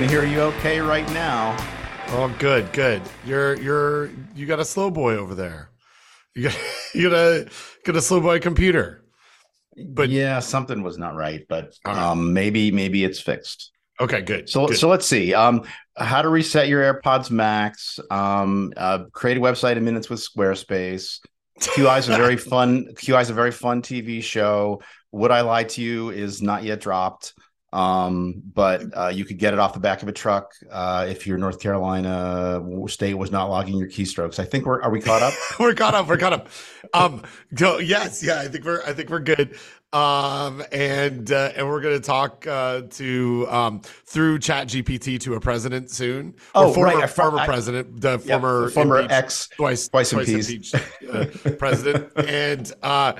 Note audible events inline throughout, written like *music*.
can hear you okay right now. Oh, good, good. You're you're you got a slow boy over there. You got *laughs* you got a got a slow boy computer. But yeah, something was not right, but um, maybe maybe it's fixed. Okay, good. So good. so let's see. Um, how to reset your AirPods Max. Um, uh, create a website in minutes with Squarespace. QI *laughs* is a very fun. QI is a very fun TV show. Would I lie to you is not yet dropped. Um, but uh, you could get it off the back of a truck uh, if your North Carolina state was not logging your keystrokes. I think we're are we caught up? *laughs* we're caught up. We're caught up. Um, so yes, yeah, I think we're I think we're good. Um, and uh, and we're gonna talk uh, to um, through Chat GPT to a president soon. Oh, former, right, former I, president, the yeah, former former ex twice twice, twice impeached, impeached uh, president, *laughs* and uh,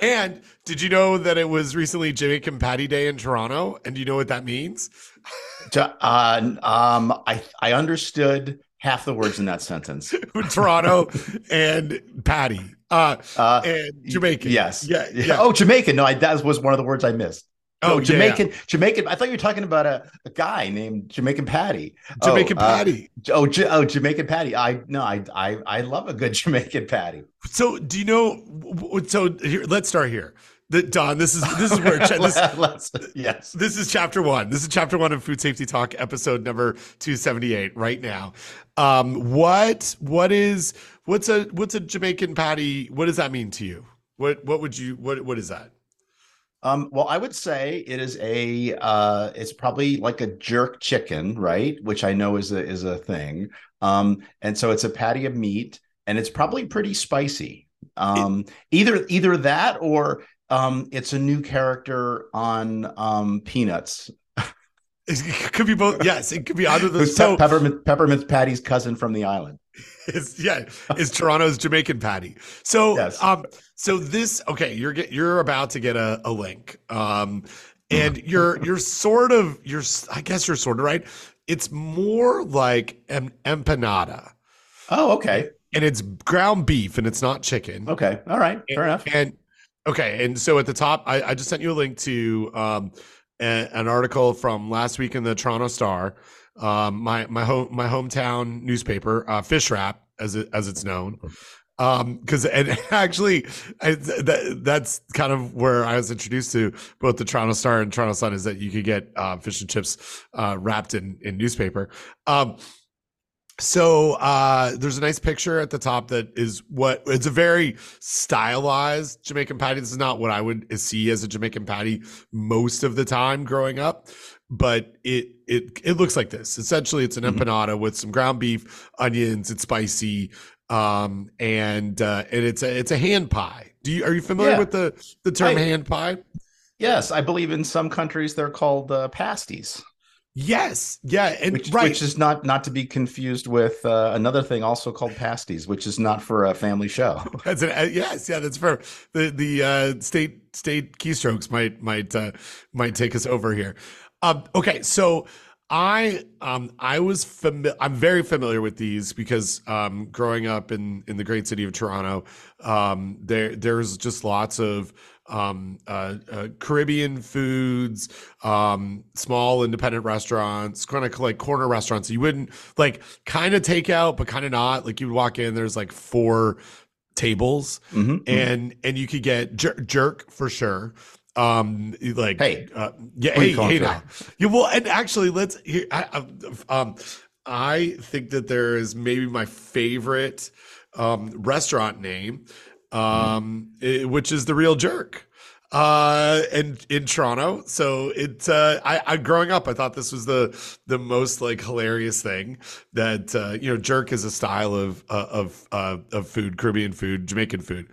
and did you know that it was recently Jamaican Patty Day in Toronto? And do you know what that means? *laughs* uh, um, I I understood half the words in that sentence. *laughs* Toronto and Patty. Uh, uh, and Jamaican. Yes. Yeah, yeah. Oh, Jamaican. No, I, that was one of the words I missed. Oh, Jamaican, yeah. Jamaican. I thought you were talking about a, a guy named Jamaican Patty. Jamaican oh, Patty. Uh, oh, J- oh, Jamaican Patty. I no, I, I, I love a good *laughs* Jamaican Patty. So, do you know? So, here, let's start here. The, Don, this is this is where *laughs* this, yes, this is chapter one. This is chapter one of Food Safety Talk, episode number two seventy eight. Right now, um, what what is what's a what's a Jamaican patty? What does that mean to you? What what would you what what is that? Um, well, I would say it is a uh, it's probably like a jerk chicken, right? Which I know is a is a thing. Um, and so it's a patty of meat, and it's probably pretty spicy. Um, it, either either that or um, it's a new character on um, Peanuts. It could be both. Yes, it could be either those. So, Peppermint Peppermint Patty's cousin from the island. *laughs* Is yeah, is Toronto's Jamaican Patty. So yes. um, so this okay, you're get you're about to get a, a link. Um, and you're *laughs* you're sort of you're I guess you're sort of right. It's more like an empanada. Oh, okay. And it's ground beef and it's not chicken. Okay. All right. Fair and, enough. And Okay, and so at the top, I, I just sent you a link to um, a, an article from last week in the Toronto Star, um, my my home my hometown newspaper, uh, Fish Wrap, as it, as it's known. Because um, and *laughs* actually, I, that, that's kind of where I was introduced to both the Toronto Star and Toronto Sun is that you could get uh, fish and chips uh, wrapped in in newspaper. Um, so uh, there's a nice picture at the top that is what it's a very stylized Jamaican patty. This is not what I would see as a Jamaican patty most of the time growing up, but it it it looks like this. Essentially, it's an mm-hmm. empanada with some ground beef, onions. It's spicy, um, and uh, and it's a it's a hand pie. Do you are you familiar yeah. with the the term I, hand pie? Yes, I believe in some countries they're called uh, pasties. Yes, yeah, and which, right. which is not not to be confused with uh, another thing also called pasties, which is not for a family show. *laughs* that's an, uh, yes, yeah, that's for the the uh, state state keystrokes might might uh, might take us over here. Um, okay, so I um I was familiar. I'm very familiar with these because um growing up in in the great city of Toronto, um there there's just lots of um, uh, uh, Caribbean foods, um, small independent restaurants, kind of like corner restaurants. You wouldn't like kind of take out, but kind of not. Like you would walk in, there's like four tables, mm-hmm, mm-hmm. and mm-hmm. and you could get jer- jerk for sure. Um, like hey, uh, yeah, hey, hey now. Yeah, well, and actually, let's here. I, um, I think that there is maybe my favorite um, restaurant name um, it, which is the real jerk uh in in toronto so it uh i i growing up i thought this was the the most like hilarious thing that uh you know jerk is a style of uh, of uh of food caribbean food jamaican food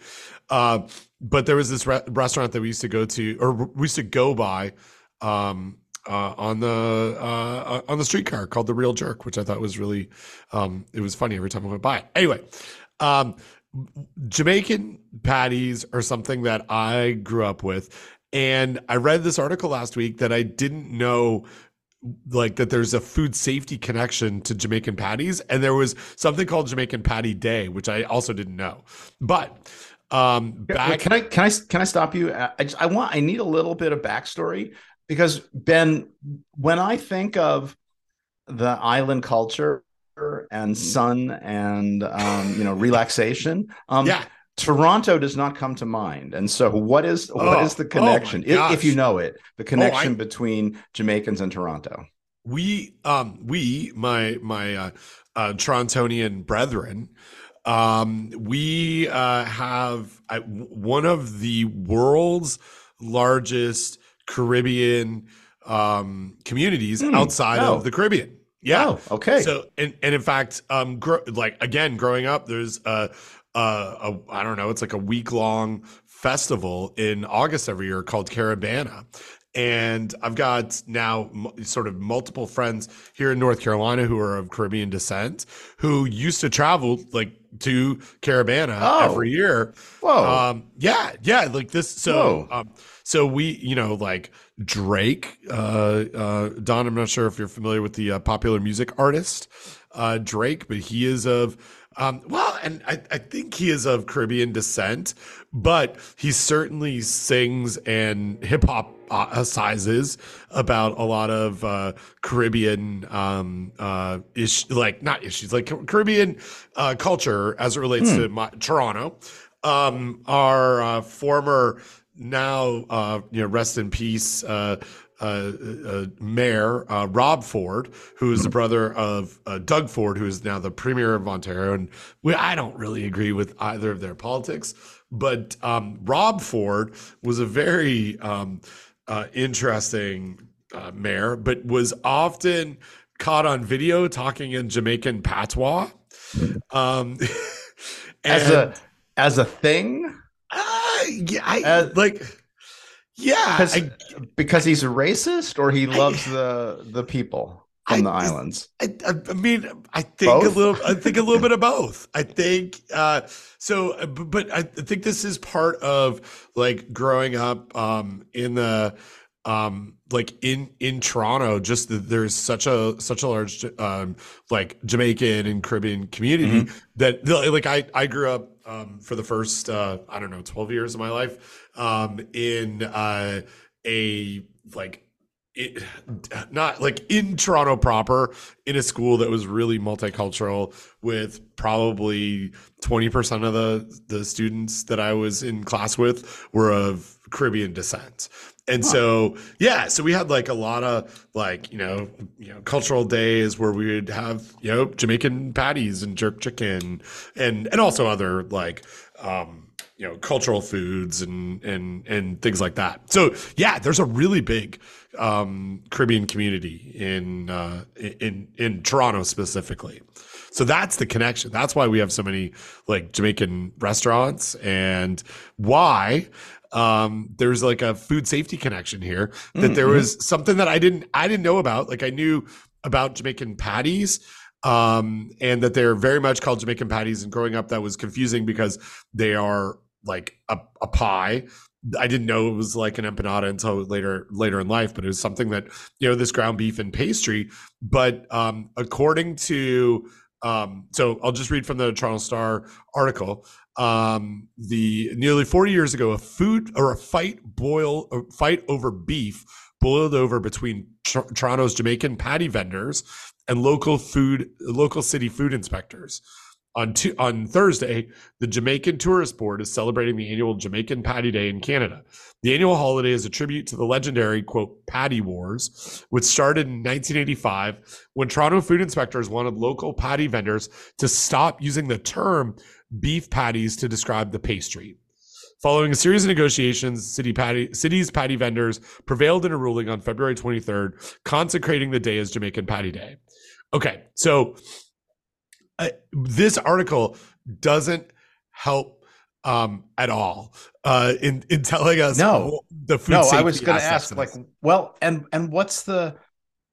uh but there was this re- restaurant that we used to go to or we used to go by um uh, on the uh, on the streetcar called the Real Jerk, which I thought was really um, it was funny every time I went by. Anyway, um, Jamaican patties are something that I grew up with. And I read this article last week that I didn't know like that there's a food safety connection to Jamaican patties. And there was something called Jamaican Patty Day, which I also didn't know. But um back- can I can I can I stop you? I just, I want I need a little bit of backstory. because Ben, when I think of the island culture and sun and um, you know relaxation, um, yeah. Toronto does not come to mind. And so, what is what Oh, is the oh connection, if, if you know it, the connection I- between Jamaicans and Toronto? we um we my my uh, uh torontonian brethren um we uh have uh, one of the world's largest caribbean um communities Hmm. outside Oh. of the caribbean yeah Oh, okay. so and and in fact um gro- like again growing up there's a a, a I don't know it's like a week long festival in August every year called Caribana and I've got now m- sort of multiple friends here in North Carolina who are of Caribbean descent who used to travel like to Caribana Oh. every year Whoa. um, yeah, yeah, like this. So, um, so we, you know, like Drake, uh, uh, Don. I'm not sure if you're familiar with the uh, popular music artist uh, Drake, but he is of, um, well, and I, I think he is of Caribbean descent, but he certainly sings and hip hop uh, sizes about a lot of uh, Caribbean um, uh, ish, like not issues, like Caribbean uh, culture as it relates to my, Toronto um, our uh, former now uh, you know rest in peace uh, uh, uh, mayor uh, Rob Ford, who is the brother of uh, Doug Ford, who is now the premier of Ontario, and we, I don't really agree with either of their politics, but um, Rob Ford was a very um, uh, interesting uh, mayor, but was often caught on video talking in Jamaican patois. Um, *laughs* as a as a thing, uh, yeah, I Uh, like. Yeah, because I, because he's a racist or he I- loves the the people from I- the islands. I, I, mean, I think Both? a little. I think a little bit of both. I think uh, so, uh, but I think this is part of like growing up um, in the um, like in in Toronto. Just that there's such a such a large um, like Jamaican and Caribbean community that like I I grew up um, for the first uh, I don't know 12 years of my life um, in uh, a like it, not like in Toronto proper in a school that was really multicultural with probably 20% of the the students that I was in class with were of Caribbean descent. And so yeah, so we had like a lot of like, you know, you know, cultural days where we would have, you know, Jamaican patties and jerk chicken and and also other like um you know cultural foods and and and things like that so yeah there's a really big um caribbean community in uh in in toronto specifically so that's the connection that's why we have so many like jamaican restaurants and why um there's like a food safety connection here that there Mhm. was something that i didn't i didn't know about like i knew about jamaican patties um, and that they're very much called Jamaican patties. And growing up, that was confusing because they are like a, a pie. I didn't know it was like an empanada until later later in life, but it was something that you know this ground beef and pastry. But um, according to um, so I'll just read from the Toronto Star article. Um, the nearly 40 years ago, a food or a fight boil a fight over beef boiled over between Tor- Toronto's Jamaican patty vendors and local food local city food inspectors. On on Thursday, the Jamaican Tourist Board is celebrating the annual Jamaican Patty Day in Canada. The annual holiday is a tribute to the legendary quote Patty Wars, which started in 1985 when Toronto food inspectors wanted local patty vendors to stop using the term beef patties to describe the pastry. Following a series of negotiations, city patty, city's patty vendors prevailed in a ruling on February 23rd, consecrating the day as Jamaican Patty Day. Okay, so uh, this article doesn't help um, at all uh, in in telling us No. the food. no, I was going to ask, like, well, and and what's the,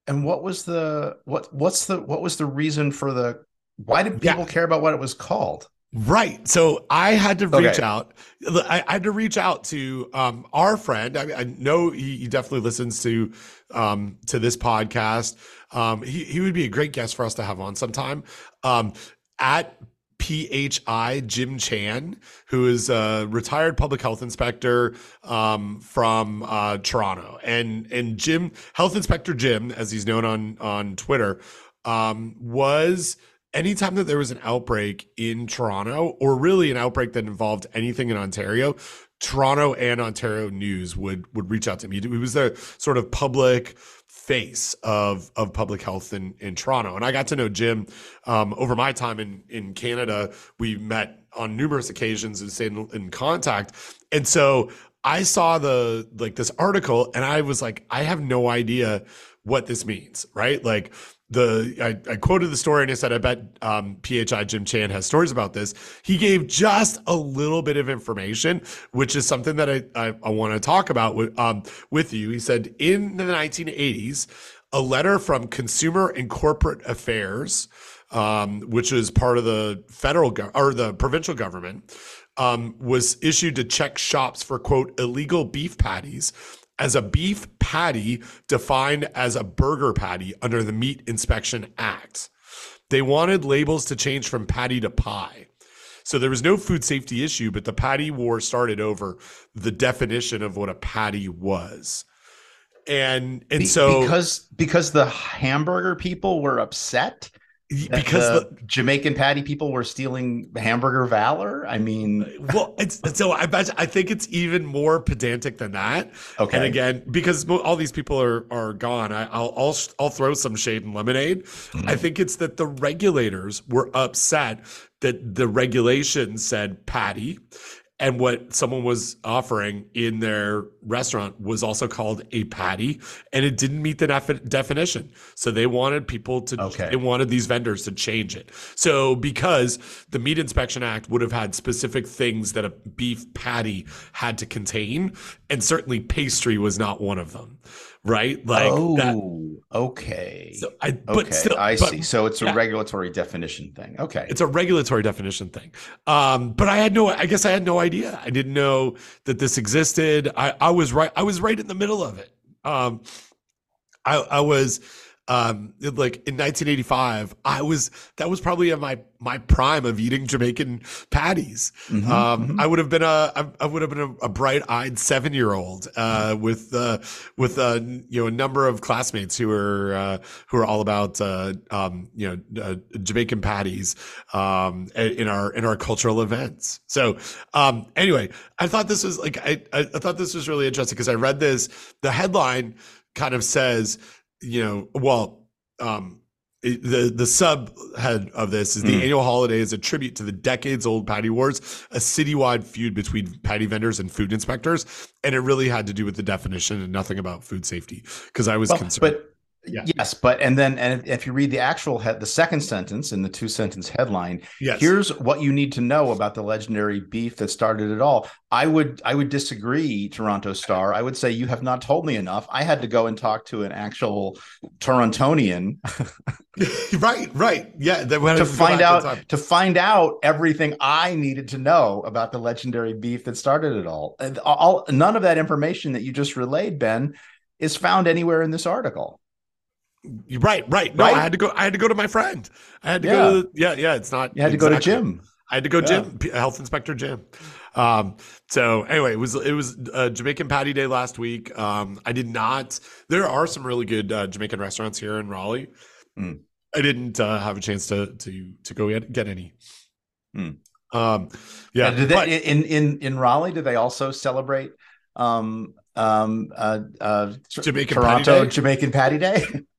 and what was the what what's the what was the reason for the why did Yeah. people care about what it was called? Right. So I had to reach Okay. out. I, I had to reach out to um, our friend. I, I know he, he definitely listens to um, to this podcast. Um, he he would be a great guest for us to have on sometime. Um, at PHI Jim Chan, who is a retired public health inspector um, from uh, Toronto, and and Jim Health Inspector Jim, as he's known on on Twitter, um, was anytime that there was an outbreak in Toronto, or really an outbreak that involved anything in Ontario, Toronto and Ontario News would would reach out to me. He was the sort of public face of of public health in in Toronto, and I got to know Jim um, over my time in in Canada. We met on numerous occasions and stayed in, in contact, and so I saw the like this article, and I was like, I have no idea what this means, right? Like the I, I, quoted the story and I said, I bet um, PHI Jim Chan has stories about this. He gave just a little bit of information, which is something that I, I, I want to talk about with, um, with you. He said in the 1980s, a letter from Consumer and Corporate Affairs, um, which is part of the federal go- or the provincial government, um, was issued to check shops for quote illegal beef patties as a beef patty defined as a burger patty under the Meat Inspection Act. They wanted labels to change from patty to pie. So there was no food safety issue, but the patty war started over the definition of what a patty was. And and so because because the hamburger people were upset because the, the, Jamaican patty people were stealing hamburger valor. I mean, *laughs* well, it's so I bet I think it's even more pedantic than that. Okay, and again, because all these people are are gone, I, will I'll I'll throw some shade and lemonade. Mm-hmm. I think it's that the regulators were upset that the regulation said patty and what someone was offering in their restaurant was also called a patty, and it didn't meet the def- definition. So they wanted people to, okay. they wanted these vendors to change it. So because the Meat Inspection Act would have had specific things that a beef patty had to contain, and certainly pastry was not one of them right? Like oh, that. okay. So I, okay, still, I but, see. So it's a yeah. regulatory definition thing. Okay, it's a regulatory definition thing. Um, but I had no, I guess I had no idea. I didn't know that this existed. I, I was right. I was right in the middle of it. Um, I, I was um like in 1985 i was that was probably in my my prime of eating jamaican patties mm-hmm, um mm-hmm. i would have been a i would have been a, a bright-eyed seven-year-old uh with uh with uh you know a number of classmates who were uh who are all about uh um you know uh, jamaican patties um in our in our cultural events so um anyway i thought this was like i, I thought this was really interesting because i read this the headline kind of says you know, well, um, the the subhead of this is the mm. annual holiday is a tribute to the decades old patty wars, a citywide feud between patty vendors and food inspectors, and it really had to do with the definition and nothing about food safety because I was well, concerned. But yeah. Yes, but and then and if you read the actual head, the second sentence in the two sentence headline, yes. here's what you need to know about the legendary beef that started it all. I would I would disagree, Toronto Star. I would say you have not told me enough. I had to go and talk to an actual Torontonian, *laughs* right, right, yeah, to find out to find out everything I needed to know about the legendary beef that started it all. all none of that information that you just relayed, Ben, is found anywhere in this article. Right, right. No, right? I had to go. I had to go to my friend. I had to yeah. go. To, yeah, yeah. It's not. You had exactly. to go to Jim. I had to go yeah. Jim, health inspector Jim. Um, so anyway, it was it was uh, Jamaican Patty Day last week. Um, I did not. There are some really good uh, Jamaican restaurants here in Raleigh. Mm. I didn't uh, have a chance to to to go get, get any. Mm. Um, yeah. Did they, but, in in in Raleigh, do they also celebrate um, um, uh, uh, Jamaican Toronto Patty Jamaican Patty Day? *laughs*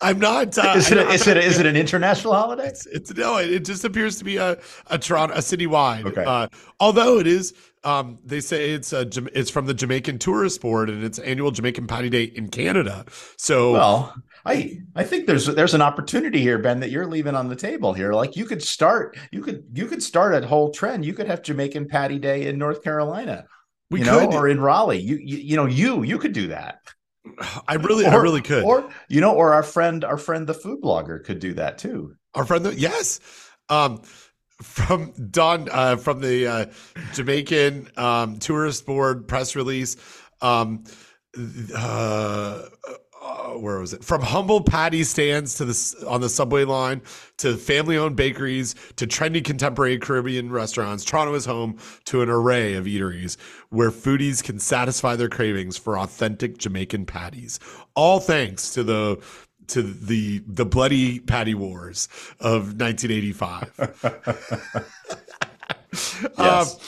I'm not. Uh, is it? Is it? A, is it *laughs* an international holiday? It's, it's no. It, it, just appears to be a a Toronto a citywide. Okay. Uh, although it is, um, they say it's a it's from the Jamaican Tourist Board and it's annual Jamaican Patty Day in Canada. So well, I I think there's there's an opportunity here, Ben, that you're leaving on the table here. Like you could start you could you could start a whole trend. You could have Jamaican Patty Day in North Carolina. We you could. know, or in Raleigh. You, you you know you you could do that. *sighs* I really, or, I really could. Or you know, or our friend, our friend, the food blogger, could do that too. Our friend, the, yes. Um, from Don, uh, from the uh, Jamaican um, Tourist Board press release. Um, uh, uh, where was it? From humble patty stands to the on the subway line to family-owned bakeries to trendy contemporary Caribbean restaurants, Toronto is home to an array of eateries where foodies can satisfy their cravings for authentic Jamaican patties. All thanks to the to the the bloody patty wars of 1985. *laughs* Yes. Um,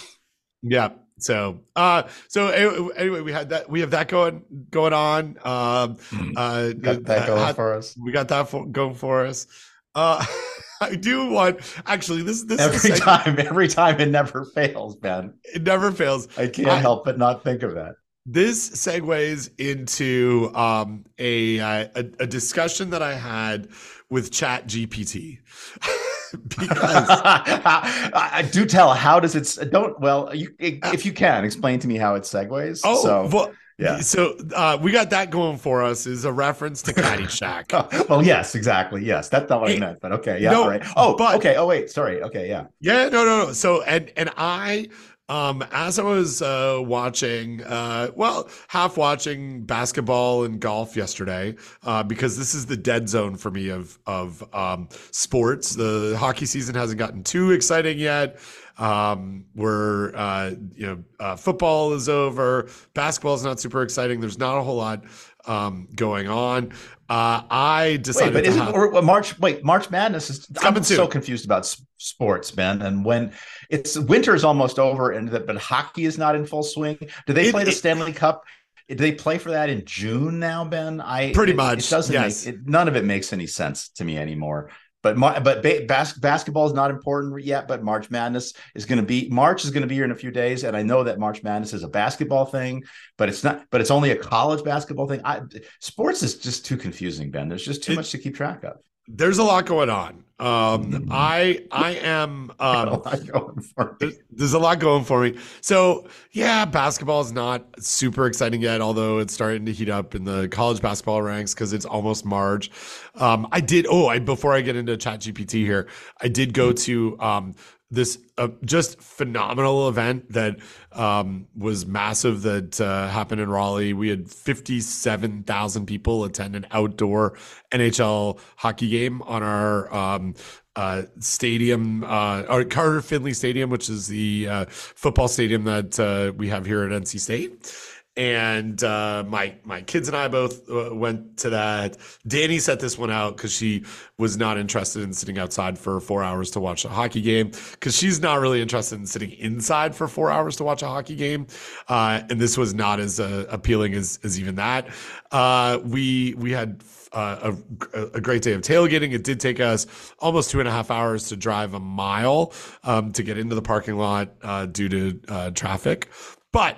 yeah. So, uh, so anyway, we had that. We have that going going on. Um, uh, Got that going had- for us. we got that for, going for us. Uh, *laughs* I do want actually this this Every is, time, every time it never *laughs* fails, man. it never fails. I can't I- help but not think of that. This segues into um, a, a a discussion that I had with Chat GPT *laughs* *laughs* because I do tell. How does it? Don't. Well, you if you can explain to me how it segues. oh so, well, yeah. so uh, we got that going for us is a reference to Caddyshack. *laughs* well, yes, exactly. Yes, that's not what I meant. But okay, yeah, no, right. Oh, but- okay. Oh, wait. Sorry. Okay, yeah. Yeah, no, no, no. So and and I um as I was uh watching uh well half watching basketball and golf yesterday uh because this is the dead zone for me of of um sports. The hockey season hasn't gotten too exciting yet. Um we're uh you know uh football is over, basketball is not super exciting. There's not a whole lot um going on. Uh I Wait, but to isn't have, March? Wait, March Madness is. I'm so confused about sports, man. And when it's winter is almost over, and that, but hockey is not in full swing. Do they It- play the it- Stanley Cup? Do they play for that in June now, Ben? I Pretty it- much, It doesn't yes. make it, none of it makes any sense to me anymore. But but ba- bas- basketball is not important yet. But March Madness is going to be March is going to be here in a few days, and I know that March Madness is a basketball thing, but it's not. But it's only a college basketball thing. I, sports is just too confusing, Ben. There's just too It- much to keep track of. there's a lot going on. Um I I am um *laughs* lot going for me. there's, there's a lot going for me. So yeah, basketball is not super exciting yet, although it's starting to heat up in the college basketball ranks because it's almost March. Um, I did. Oh, I before I get into Chat GPT here, I did go to um, this uh, just phenomenal event that um, was massive that uh, happened in Raleigh. We had 57,000 people attend an outdoor NHL hockey game on our um, uh, stadium, uh, our Carter Finley Stadium, which is the uh, football stadium that uh, we have here at NC State. And uh, my my kids and I both uh, went to that. Danny set this one out because she was not interested in sitting outside for four hours to watch a hockey game because she's not really interested in sitting inside for four hours to watch a hockey game. Uh, and this was not as uh, appealing as as even that. Uh, we we had uh, a, a great day of tailgating. It did take us almost two and a half hours to drive a mile um, to get into the parking lot due to traffic, but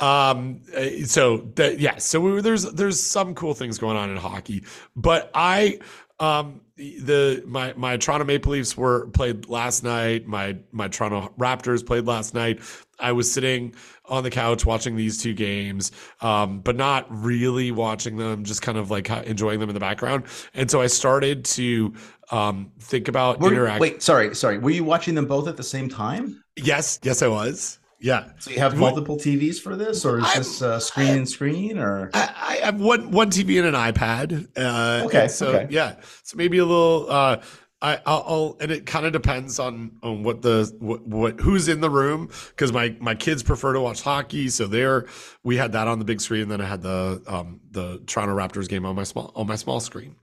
um uh, so that yeah so we were, there's there's some cool things going on in hockey but i um the my my toronto maple leafs were played last night my my toronto raptors played last night i was sitting on the couch watching these two games um but not really watching them just kind of like enjoying them in the background and so i started to um think about interact wait, sorry, sorry. Were you watching them both at the same time? yes yes i was yeah So you have multiple TVs for this, or is I'm- this uh, screen and screen, or I, I have one one TV and an iPad. Uh, Okay, So okay. yeah, so maybe a little. Uh, I, I'll, I'll and it kind of depends on on what the what, what who's in the room because my my kids prefer to watch hockey, so they're we had that on the big screen, and then I had the um the Toronto Raptors game on my small on my small screen.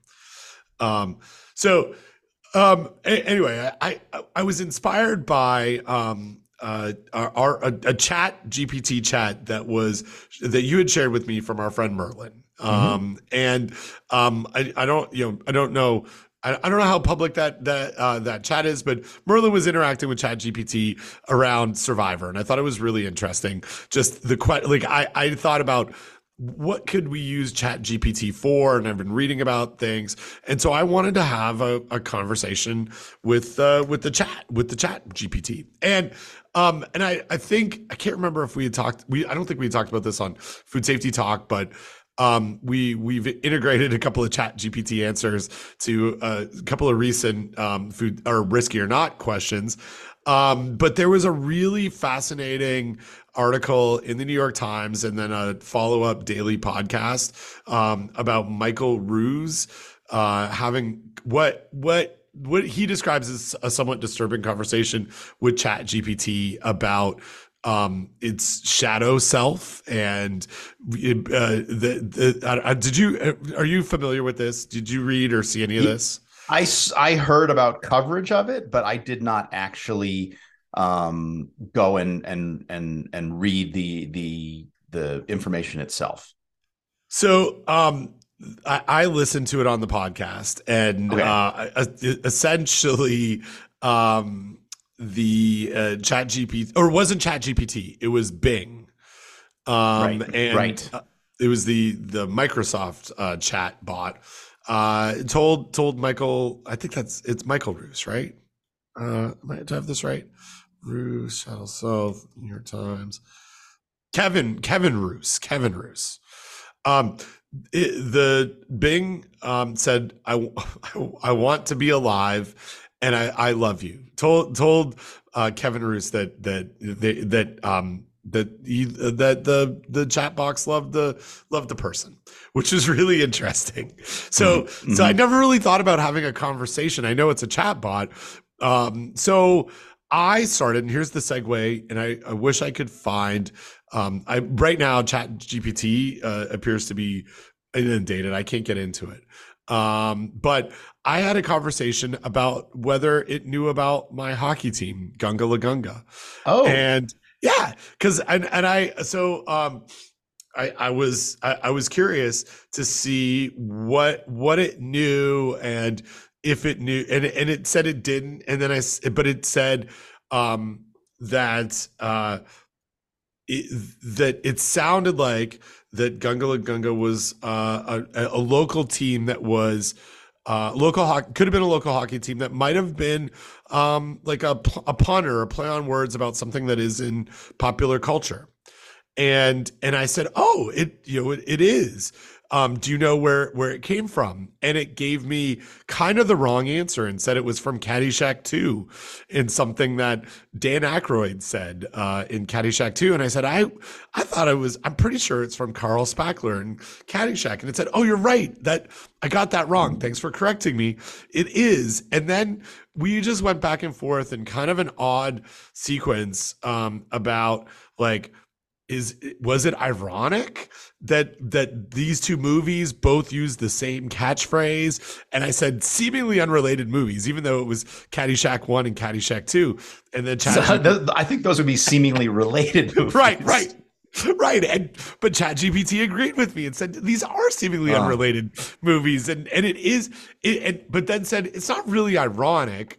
Um, so um a- anyway, I, I I was inspired by um uh, our, our a, a chat GPT chat that was that you had shared with me from our friend Merlin. Um, and um, I, I don't you know I don't know I, I don't know how public that that uh, that chat is, but Merlin was interacting with Chat GPT around Survivor, and I thought it was really interesting. Just the que- like I I thought about what could we use chat gpt for and i've been reading about things and so i wanted to have a, a conversation with uh, with the chat with the chat gpt and um and i i think i can't remember if we had talked we i don't think we talked about this on food safety talk but um, we we've integrated a couple of chat GPT answers to uh, a couple of recent um, food or risky or not questions. Um, but there was a really fascinating article in the New York Times and then a follow up daily podcast um, about Michael Roose uh, having what what what he describes as a somewhat disturbing conversation with Chat GPT about um its shadow self and uh, the, the uh, did you uh, are you familiar with this did you read or see any of this I, I heard about coverage of it, but I did not actually um, go and and and and read the the the information itself. So um, I, I listened to it on the podcast, and okay. uh, essentially, um, the uh, Chat GPT or it wasn't Chat GPT, it was Bing. Um, right. And right. Uh, it was the the Microsoft uh, chat bot uh, told told Michael, I think that's it's Michael Roose, right? Uh, do I to have this right? Roose, Shadow South, New York Times. Kevin Kevin Roose, Kevin Roose. Um, it, the Bing um, said, I, *laughs* I want to be alive and I, I love you. Told told uh, Kevin Roose that that they, that um, that that the the chat box loved the loved the person which is really interesting so mm-hmm. so i never really thought about having a conversation i know it's a chat bot um, so i started and here's the segue and i, I wish i could find um, i right now chat gpt uh, appears to be inundated. I can't get into it. Um, but I had a conversation about whether it knew about my hockey team, Gunga Lagunga. Oh, and yeah, because and and I so um I I was I, I was curious to see what what it knew and if it knew and and it said it didn't and then I but it said um that uh it, that it sounded like that Gunga Gunga was uh, a, a local team that was uh, local hockey could have been a local hockey team that might have been um, like a, a pun or a play on words about something that is in popular culture. And and i said oh it you know it, it is um, do you know where where it came from? And it gave me kind of the wrong answer and said it was from Caddyshack 2 in something that Dan Aykroyd said uh, in Caddyshack 2. And I said, I I thought it was, I'm pretty sure it's from Carl Spackler and Caddyshack. And it said, Oh, you're right. That I got that wrong. Thanks for correcting me. It is. And then we just went back and forth in kind of an odd sequence um, about like is was it ironic that that these two movies both use the same catchphrase? And i said seemingly unrelated movies even though it was caddyshack 1 and caddyshack 2 and then Chad so, i think those would be seemingly related *laughs* movies. right right. Right. And but chat gpt agreed with me and said these are seemingly uh. unrelated movies. And and it is it, and, but then said it's not really ironic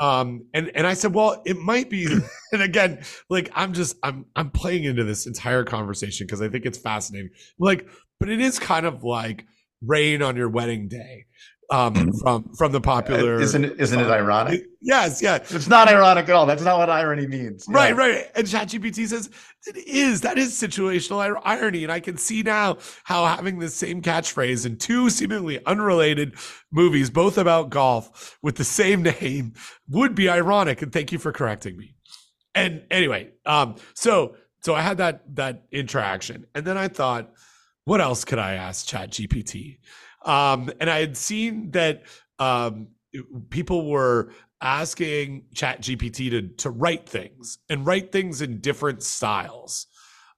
um and and i said well it might be *clears throat* *laughs* and again like i'm just i'm i'm playing into this entire conversation because i think it's fascinating. Like but it is kind of like rain on your wedding day um, mm-hmm. from from the popular. Uh, isn't it, isn't it uh, ironic? Yes, yeah. It's not ironic at all. That's not what irony means. Right, right. And ChatGPT says it is. That is situational irony, and I can see now how having the same catchphrase in two seemingly unrelated movies, both about golf, with the same name, would be ironic. And thank you for correcting me. And anyway, um, so so I had that that interaction, and then I thought, what else could I ask ChatGPT? Um, and I had seen that um, people were asking Chat GPT to to write things and write things in different styles.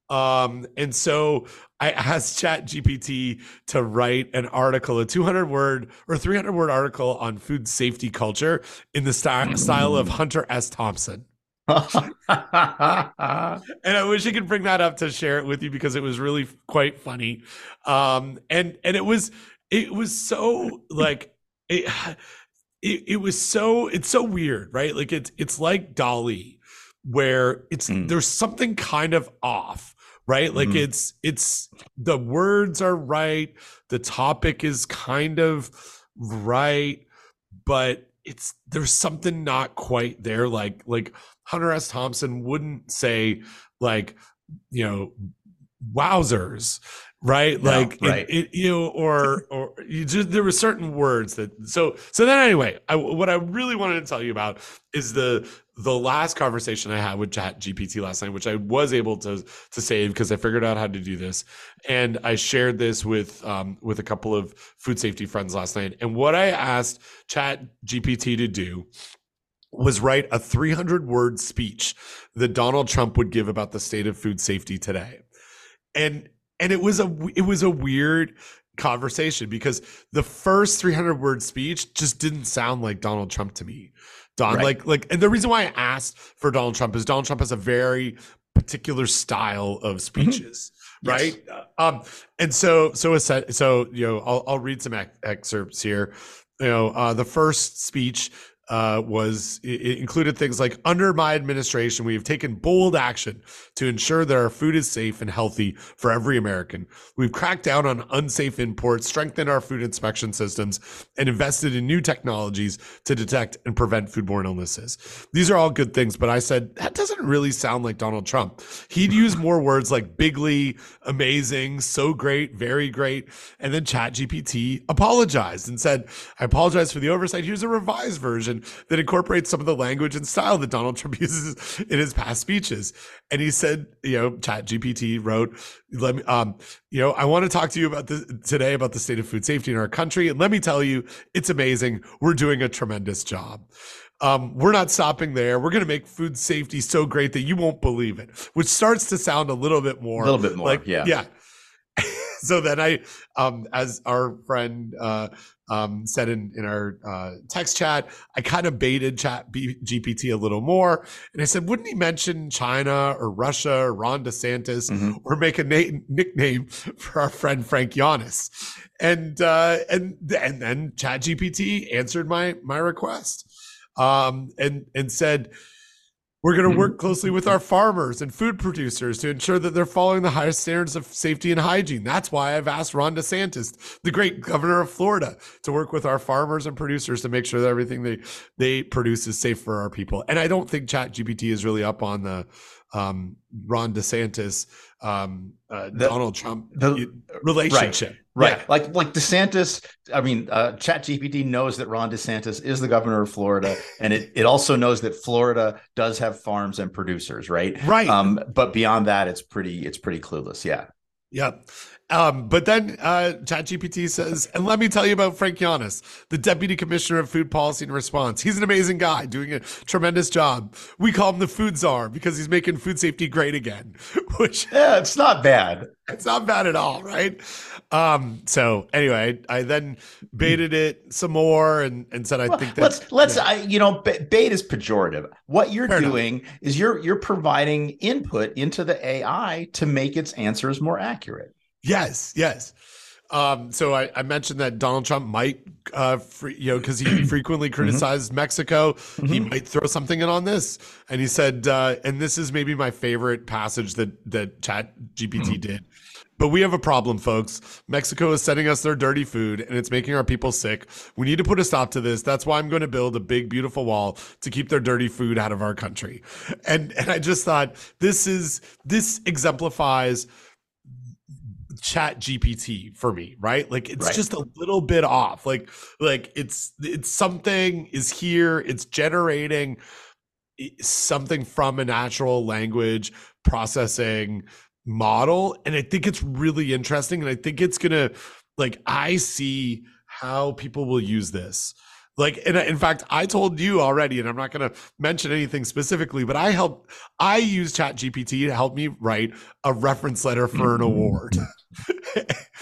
Um, and so I *laughs* asked Chat GPT to write an article, a 200 word or 300 word article on food safety culture in the style, style of Hunter S. Thompson. *laughs* and I wish I could bring that up to share it with you because it was really quite funny. Um, and and it was it was so like it, it, it was so it's so weird, right? Like it's it's like DALL-E, where it's mm. there's something kind of off, right? Like mm. it's it's the words are right, the topic is kind of right, but it's there's something not quite there. Like like Hunter S. Thompson wouldn't say like you know wowzers right No, like it- right. It, you know or or you just there were certain words that so so then anyway I, what i really wanted to tell you about is the the last conversation i had with chat gpt last night which i was able to to save because i figured out how to do this and i shared this with um with a couple of food safety friends last night and what i asked chat gpt to do was write a 300 word speech that Donald Trump would give about the state of food safety today. And and it was a it was a weird conversation because the first 300 word speech just didn't sound like Donald Trump to me. Don Right. like like and the reason why I asked for Donald Trump is Donald Trump has a very particular style of speeches. Yes. Right. Um, and so, so, a set, so, you know, I'll, I'll read some ex- excerpts here. You know, uh, the first speech uh, was it included things like under my administration we have taken bold action to ensure that our food is safe and healthy for every american. We've cracked down on unsafe imports strengthened our food inspection systems and invested in new technologies to detect and prevent foodborne illnesses. These are all good things but i said that doesn't really sound like donald trump. He'd use more *laughs* words like bigly amazing so great very great and then ChatGPT apologized and said i apologize for the oversight. Here's a revised version that incorporates some of the language and style that donald trump *laughs* uses in his past speeches and he said you know chat gpt wrote let me um you know i want to talk to you about this today about the state of food safety in our country and let me tell you it's amazing we're doing a tremendous job um, we're not stopping there. We're going to make food safety so great that you won't believe it, which starts to sound a little bit more, A little bit more, like, yeah. yeah. *laughs* so then I, um, as our friend uh, um, said in in our uh, text chat, I kind of baited Chat B- GPT a little more, and I said, wouldn't he mention China or Russia or Ron DeSantis Mhm. or make a na- nickname for our friend Frank Yiannas? And uh, and and then Chat GPT answered my my request um, and and said we're going to work mm-hmm. closely with our farmers and food producers to ensure that they're following the highest standards of safety and hygiene. That's why I've asked Ron DeSantis, the great governor of Florida, to work with our farmers and producers to make sure that everything they they produce is safe for our people. And I don't think ChatGPT is really up on the um, Ron DeSantis, um, uh, The- Donald Trump the- relationship. Right. Yeah. Like like DeSantis, I mean, uh ChatGPT knows that Ron DeSantis is the governor of Florida, and it it also knows that Florida does have farms and producers, right? Right. Um, but beyond that, it's pretty it's pretty clueless. Yeah. Yep. Um, but then uh, ChatGPT says, and let me tell you about Frank Yiannas, the Deputy Commissioner of Food Policy and Response. He's an amazing guy doing a tremendous job. We call him the Food Czar because he's making food safety great again, *laughs* which Yeah, it's not bad. it's not bad at all, right? Um, so anyway, I then baited it some more and, and said, I Well, think that let's let's I, you know bait is pejorative. What you're Fair enough. doing is you're you're providing input into the AI to make its answers more accurate. Yes, yes. Um, so I, I mentioned that Donald Trump might, uh, free, you know, because he frequently criticized Mexico, he might throw something in on this. And he said, uh, and this is maybe my favorite passage that that Chat GPT did. But we have a problem, folks. Mexico is sending us their dirty food and it's making our people sick. We need to put a stop to this. That's why I'm going to build a big, beautiful wall to keep their dirty food out of our country. And and I just thought this is this exemplifies chat gpt for me right like it's Right. just a little bit off like like it's it's something is here it's generating something from a natural language processing model and i think it's really interesting and i think it's gonna like i see how people will use this like and in fact i told you already and i'm not going to mention anything specifically but i helped i use chat gpt to help me write a reference letter for an mm-hmm. award *laughs*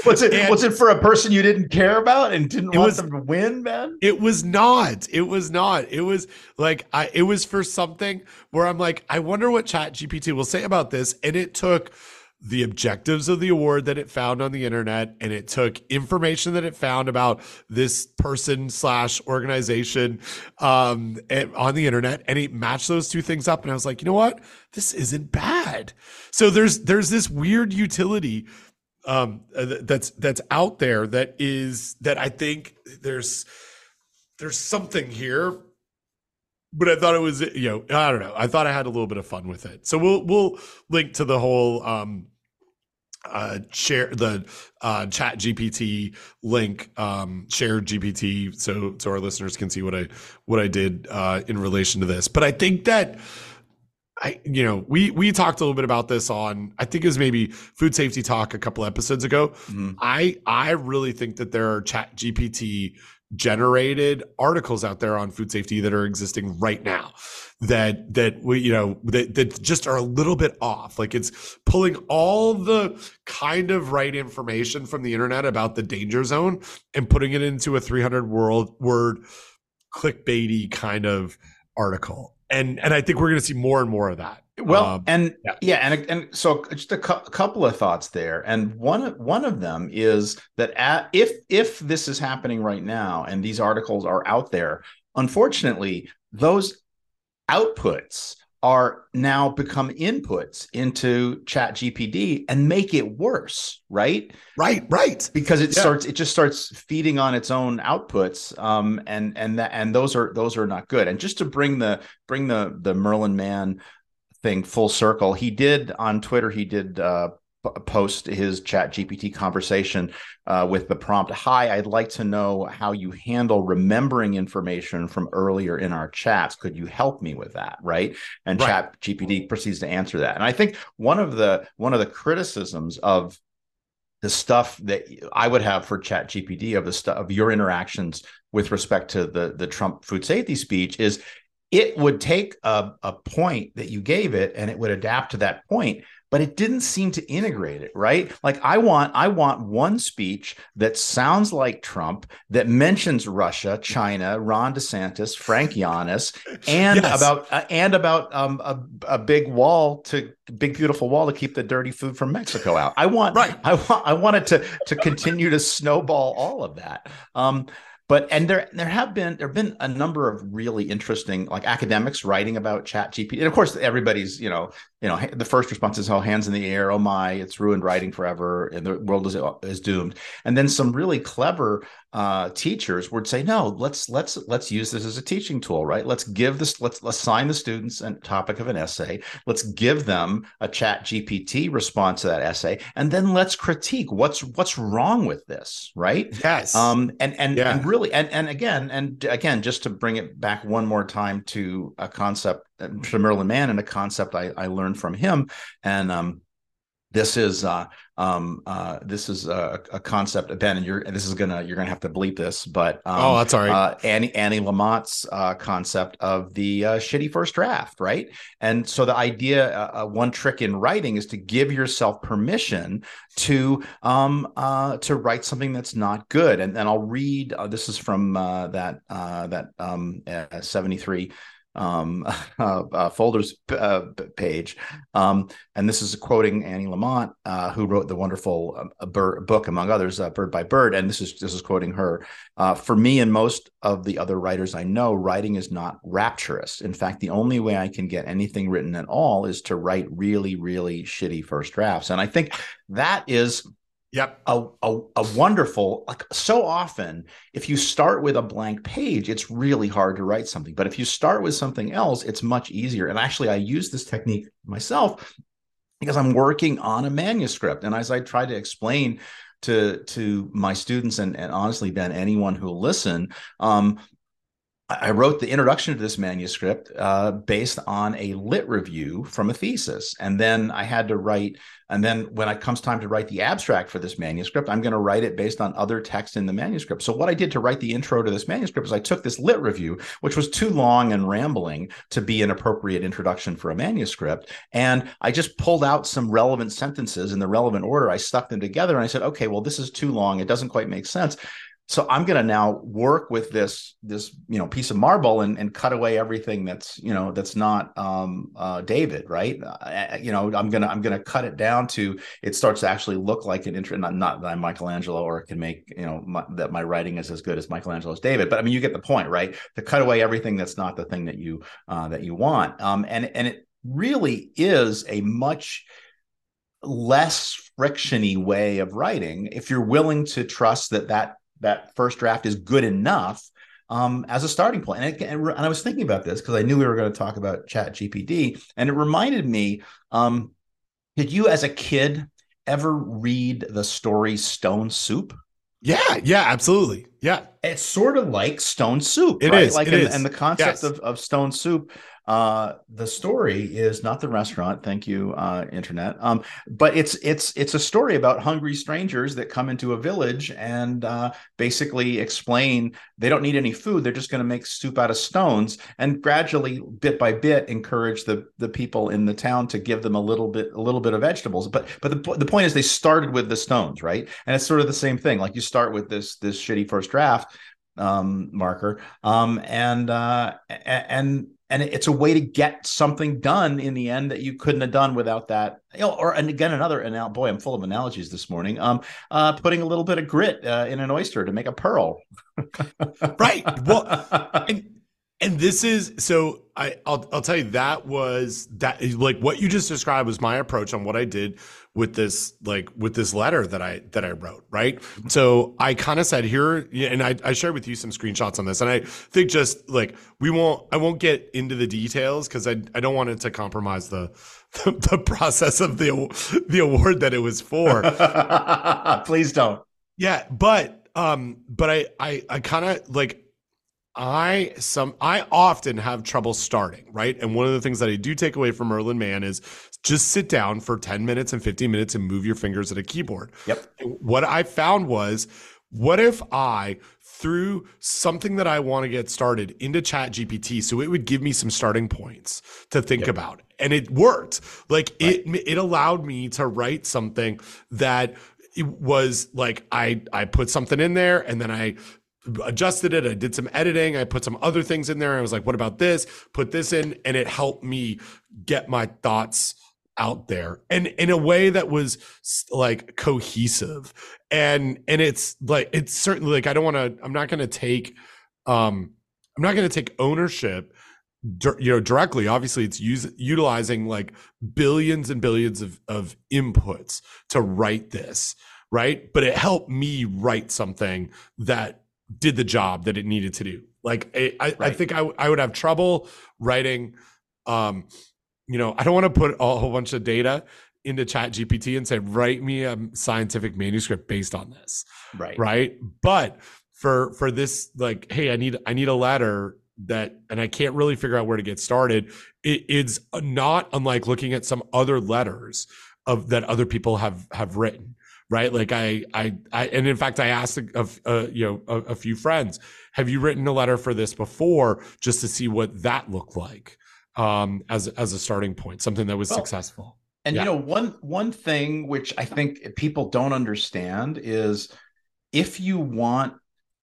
Was it And- was it for a person you didn't care about and didn't want was- them to win, man? It was not. It was not. It was like I it was for something where I'm like, I wonder what Chat GPT will say about this. And it took the objectives of the award that it found on the internet and it took information that it found about this person slash organization um on the internet and it matched those two things up and i was like you know what? This isn't bad. So there's there's this weird utility um uh, that's that's out there that is that i think there's there's something here but i thought it was you know i don't know i thought i had a little bit of fun with it so we'll we'll link to the whole um uh, share the uh, chat GPT link, um, share GPT, so so our listeners can see what I what I did uh, in relation to this. But I think that I, you know, we we talked a little bit about this on I think it was maybe food safety talk a couple episodes ago. Mhm. I I really think that there are chat GPT generated articles out there on food safety that are existing right now that that we you know that, that just are a little bit off. Like it's pulling all the kind of right information from the internet about the danger zone and putting it into a 300 world word clickbaity kind of article. And and i think we're going to see more and more of that Well, Um, and yeah. yeah. and and so just a, a couple of thoughts there, and one of- one of them is that at, if if this is happening right now, and these articles are out there, unfortunately, those outputs are now become inputs into Chat GPT and make it worse, right? right right because it Yeah. starts it just starts feeding on its own outputs um and and that and those are those are not good and just to bring the bring the the merlin mann thing full circle. He did on twitter he did uh post his chat gpt conversation uh, with the prompt hi i'd like to know how you handle remembering information from earlier in our chats. Could you help me with that? Right? And Right. chat gpt proceeds to answer that. And i think one of the one of the criticisms of the stuff that I would have for Chat GPT of the stuff of your interactions with respect to the the Trump food safety speech is it would take a, a point that you gave it and it would adapt to that point but it didn't seem to integrate it right like i want i want one speech that sounds like trump that mentions russia china ron desantis frank Yiannas, and Yes. about uh, and about um, a, a big wall to big beautiful wall to keep the dirty food from mexico out i want Right. I want I wanted to to continue to snowball all of that. Um, but and there there have been there have been a number of really interesting like academics writing about Chat GPT, and of course everybody's you know you know the first response is oh hands in the air. Oh my it's ruined writing forever. And the world is uh, is doomed, and then some really clever uh, teachers would say no let's let's let's use this as a teaching tool right? Let's give this let's assign the students a topic of an essay. Let's give them a chat gpt response to that essay and then let's critique what's what's wrong with this right? Yes. Um and and, Yeah. and really and and again and again just to bring it back one more time to a concept uh, to merlin mann and a concept i i learned from him and um this is uh um uh this is a, a concept ben and you're this is gonna you're gonna have to bleep this but um, oh that's all right uh, Annie Annie Lamott's uh, concept of the uh, shitty first draft, right? And so the idea, uh, uh, one trick in writing, is to give yourself permission to um, uh, to write something that's not good. And then I'll read. Uh, this is from uh, that uh, that um, uh, seventy three um, *laughs* uh, uh, folders uh, page. Um, and this is quoting Annie Lamott, uh, who wrote the wonderful um, bird, book, among others, uh, Bird by Bird. And this is this is quoting her. Uh, for me and most of the other writers I know, writing is not rapturous. In fact, the only way I can get anything written at all is to write really, really shitty first drafts. And I think that is yep. a, a, a wonderful like so often if you start with a blank page it's really hard to write something. But if you start with something else it's much easier. And actually i use this technique myself because i'm working on a manuscript. And as i try to explain to to my students and, and honestly ben anyone who will listen um I wrote the introduction to this manuscript uh, based on a lit review from a thesis. And then I had to write, and then when it comes time to write the abstract for this manuscript, I'm going to write it based on other text in the manuscript. So, what I did to write the intro to this manuscript is I took this lit review, which was too long and rambling to be an appropriate introduction for a manuscript. And I just pulled out some relevant sentences in the relevant order. I stuck them together and I said, okay, well, this is too long. It doesn't quite make sense so i'm going to now work with this this you know piece of marble and, and cut away everything that's you know that's not um uh david right? Uh, you know i'm gonna i'm gonna cut it down to it starts to actually look like an intro not, not that i'm michelangelo or can make you know my, that my writing is as good as michelangelo's david but i mean you get the point right? To cut away everything that's not the thing that you uh that you want. Um and and it really is a much less frictiony way of writing if you're willing to trust that that that first draft is good enough um, as a starting point. And, it, and I was thinking about this because I knew we were going to talk about Chat GPT, and it reminded me: um, Did you, as a kid, ever read the story Stone Soup? Yeah, yeah, absolutely. Yeah. It's sort of like Stone Soup. It right? is, Like it and, is. and the concept Yes. of, of Stone Soup. Uh, the story is not the restaurant. Thank you, uh, internet. Um, but it's it's it's a story about hungry strangers that come into a village and uh, basically explain they don't need any food. They're just going to make soup out of stones, and gradually, bit by bit, encourage the the people in the town to give them a little bit a little bit of vegetables. But but the the point is, they started with the stones, right? And it's sort of the same thing. Like you start with this this shitty first draft um, marker, um, and uh, and and it's a way to get something done in the end that you couldn't have done without that. You know, or and again another and now boy, I'm full of analogies this morning. Um, uh, putting a little bit of grit uh, in an oyster to make a pearl. *laughs* Right. Well, and and this is so I I'll I'll tell you that was that like what you just described was my approach on what I did with this like with this letter that I that I wrote, right? So I kind of said here and I, I shared with you some screenshots on this and I think just like we won't I won't get into the details because I I don't want it to compromise the the, *laughs* the process of the the award that it was for. *laughs* Please don't. Yeah, but um, but I I I kind of like I some I often have trouble starting, right? And one of the things that I do take away from Merlin Mann is just sit down for 10 minutes and 15 minutes and move your fingers at a keyboard. Yep. What I found was what if I threw something that I want to get started into Chat GPT so it would give me some starting points to think Yep. about. And it worked. Like it it allowed me to write something that it was like I I put something in there and then I adjusted it. I did some editing. I put some other things in there. I was like, what about this? Put this in. And it helped me get my thoughts out there and in a way that was like cohesive. And and it's like it's certainly like i don't want to i'm not going to take um i'm not going to take ownership you know directly. Obviously it's use, utilizing like billions and billions of of inputs to write this right? But it helped me write something that did the job that it needed to do. Like i i, I Right. think I, I would have trouble writing um you know i don't want to put a whole bunch of data into chat gpt and say write me a scientific manuscript based on this Right. right? But for for this like hey i need i need a letter that and i can't really figure out where to get started it, it's not unlike looking at some other letters of that other people have have written right? Like i i, I and in fact i asked a, a, you know a, a few friends have you written a letter for this before just to see what that looked like um as as a starting point something that was Well, successful And Yeah. you know, one one thing which I think people don't understand is if you want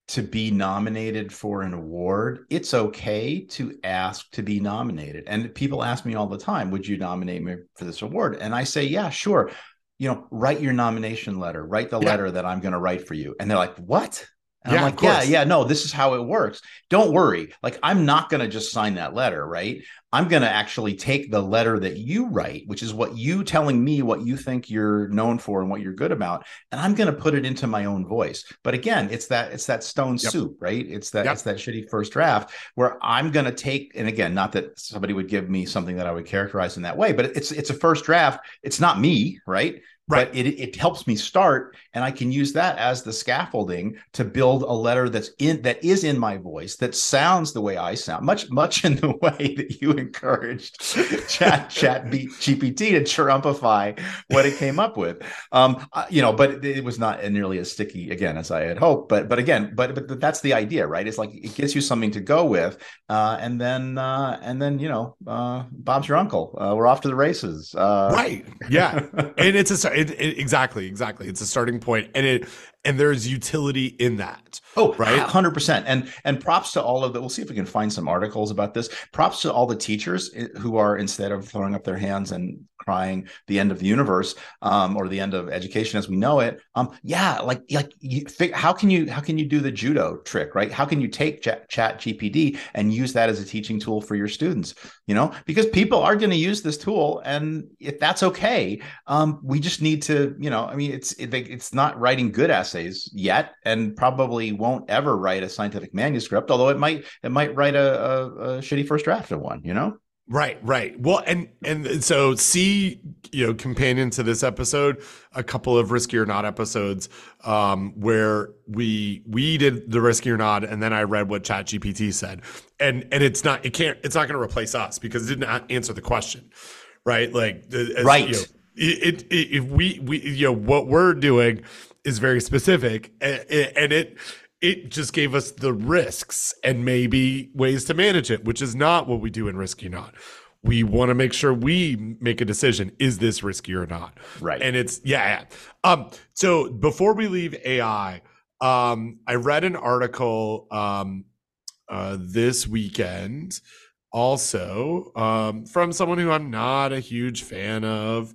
to be nominated for an award, it's okay to ask to be nominated. And people ask me all the time, would you nominate me for this award? And I say, yeah, sure. You know, write your nomination letter, write the Yeah. letter that I'm going to write for you. And they're like, what? And Yeah, I'm like, yeah, yeah, no, this is how it works. Don't worry. Like, I'm not going to just sign that letter, right? I'm going to actually take the letter that you write, which is what you telling me what you think you're known for and what you're good about, and I'm going to put it into my own voice. But again, it's that it's that stone Yep. soup, right? It's that Yep. it's that shitty first draft where I'm going to take and again, not that somebody would give me something that I would characterize in that way, but it's it's a first draft. It's not me, right? Right. But it it helps me start, and I can use that as the scaffolding to build a letter that's in that is in my voice that sounds the way I sound, much much in the *laughs* way that you encouraged *laughs* Chat Chat B- GPT to trumpify what it came up with. Um, you know, but it, it was not nearly as sticky again as I had hoped. But but again, but but that's the idea, right? It's like it gives you something to go with, uh, and then uh, and then you know, uh, Bob's your uncle. Uh, we're off to the races. Uh, right yeah and it's a it, it, exactly exactly it's a starting point and it and there's utility in that Oh, Right? hundred percent. And and props to all of the. We'll see if we can find some articles about this. Props to all the teachers eh, who are instead of throwing up their hands and crying the end of the universe um, or the end of education as we know it. Um, yeah, like like you, how can you how can you do the judo trick, right? How can you take Chat, Chat GPT and use that as a teaching tool for your students? You know, because people are going to use this tool, and if that's okay, um, we just need to, you know, I mean, it's it, it's not writing good essays yet, and probably won't ever write a scientific manuscript. Although it might it might write a, a, a shitty first draft of one. You know, Right, right. Well, and and so see, you know, companion to this episode, a couple of risky or not episodes, um, where we we did the risky or not, and then I read what Chat GPT said, and and it's not it can't it's not going to replace us because it didn't answer the question, right? Like, as, right. You know, it, it, if we we you know what we're doing is very specific, and, and it it just gave us the risks and maybe ways to manage it, which is not what we do in risky not. We want to make sure we make a decision: is this risky or not? Right. And it's yeah. yeah. Um. So before we leave AI, um, I read an article um, uh, this weekend, also um, from someone who I'm not a huge fan of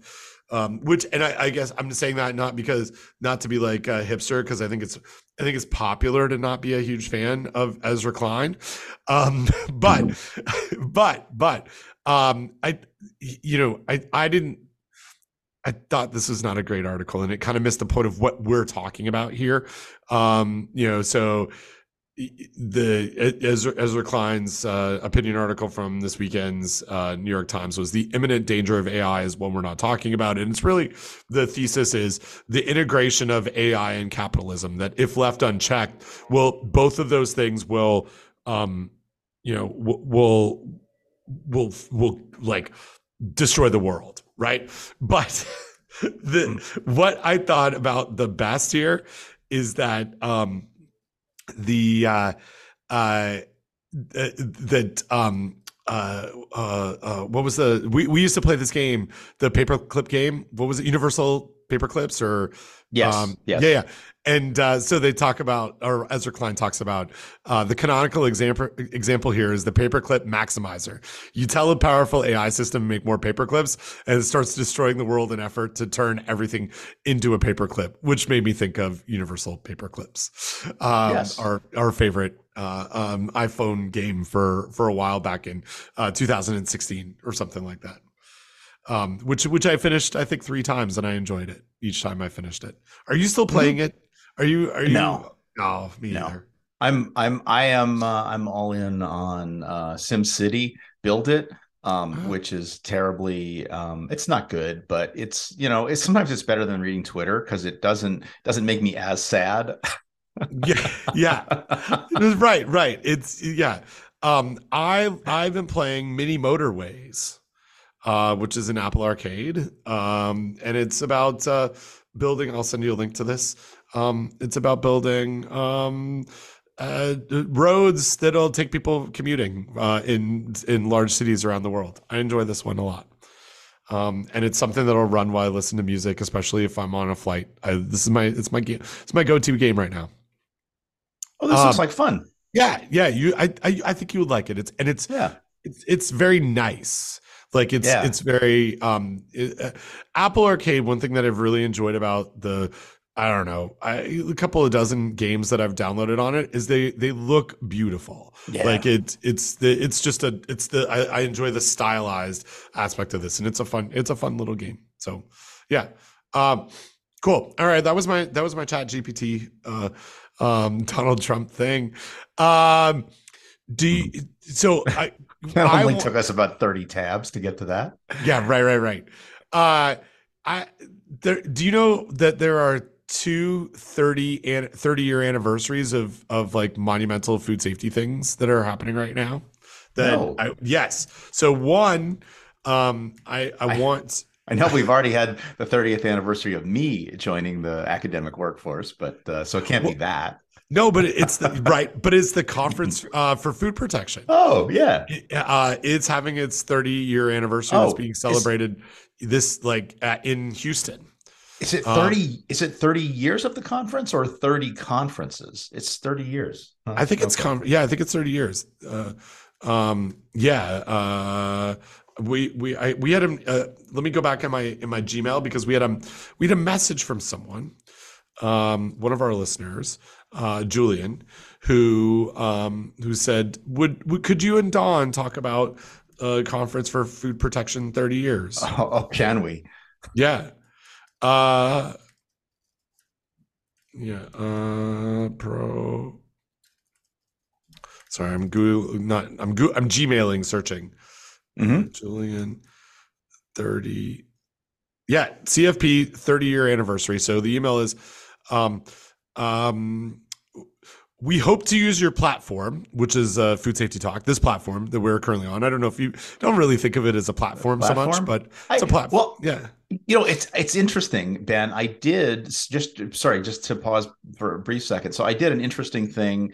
um, which and I, I, guess I'm saying that not because not to be like a hipster because I think it's I think it's popular to not be a huge fan of Ezra Klein, um, *laughs* but *laughs* but but um, I you know I I didn't I thought this was not a great article and it kind of missed the point of what we're talking about here. Um, you know, so the Ezra, Ezra Klein's uh, opinion article from this weekend's uh, New York Times was the imminent danger of AI is one we're not talking about, and it's really the thesis is the integration of AI and capitalism that if left unchecked, will both of those things will, um, you know, will will will like destroy the world, right? But *laughs* the what I thought about the best here is that. Um, the uh, uh, that um uh, uh, uh, what was the we, we used to play this game the paperclip game. What was it? Universal paperclips or yes, um, yes. yeah yeah and uh, so they talk about, or Ezra Klein talks about, uh, the canonical example example here is the paperclip maximizer. You tell a powerful AI system to make more paperclips, and it starts destroying the world in effort to turn everything into a paperclip, which made me think of universal paperclips, um, yes. our our favorite uh, um, iPhone game for for a while back in uh, 2016 or something like that um, which which I finished I think three times and I enjoyed it each time I finished it. Are you still playing mm-hmm. it? Are you? Are you? No. Oh, me no. Either. I'm. I'm. I am. Uh, I'm all in on uh, Sim City. Build it. Um, uh-huh. which is terribly um, it's not good but it's you know it's sometimes it's better than reading twitter because it doesn't doesn't make me as sad yeah yeah right right it's yeah um i i've been playing mini motorways uh which is an apple arcade um and it's about uh building i'll send you a link to this um, it's about building um, uh, roads that'll take people commuting uh, in in large cities around the world. I enjoy this one a lot. Um, and it's something that'll run while I listen to music, especially if I'm on a flight. I, this is my it's my game. It's my go-to game right now. Oh, this um, looks like fun. Yeah, yeah. You, I, I, I think you would like it. It's and it's yeah, it's it's very nice. Like it's yeah. it's very um, it, uh, Apple Arcade. One thing that I've really enjoyed about the I don't know, I, a couple of dozen games that I've downloaded on it is they they look beautiful. Yeah. Like it it's the it's just a it's the I, I, enjoy the stylized aspect of this, and it's a fun it's a fun little game. So yeah, um, cool. All right, that was my that was my Chat GPT uh, um, *laughs* Donald Trump thing. Um, do you, so I. *laughs* that only took us about thirty tabs to get to that. Yeah, right, right, right. Uh, I there. Do you know that there are two 30 and 30 year anniversaries of of like monumental food safety things that are happening right now that no. I, yes so one um i i, I want I know we've already had the 30th anniversary of me joining the academic workforce, but uh, so it can't well, be that. No, but it's the right, but it's the conference *laughs* uh, for food protection. Oh yeah, uh, it's having its 30 year anniversary. Oh, that's being celebrated this like at, in Houston. Is it 30 um, is it 30 years of the conference or 30 conferences? It's 30 years. Huh? I think it's okay. con- yeah, I think it's 30 years. Uh, um, yeah, uh, we we I, we had a uh, let me go back in my in my Gmail because we had a we had a message from someone um, one of our listeners, uh, Julian, who um, who said, would, would could you and Don talk about a conference for food protection 30 years? Oh, oh can we? Yeah. Uh yeah, uh pro Sorry, I'm Google not I'm go, I'm Gmailing searching Mhm. Julian, 30. Yeah, CFP 30 year anniversary. So the email is um, um, we hope to use your platform, which is uh, Food Safety Talk, this platform that we're currently on. I don't know if you don't really think of it as a platform, so much, but it's a I- platform. well, yeah. You know, it's it's interesting, Ben. I did just sorry, just to pause for a brief second. So I did an interesting thing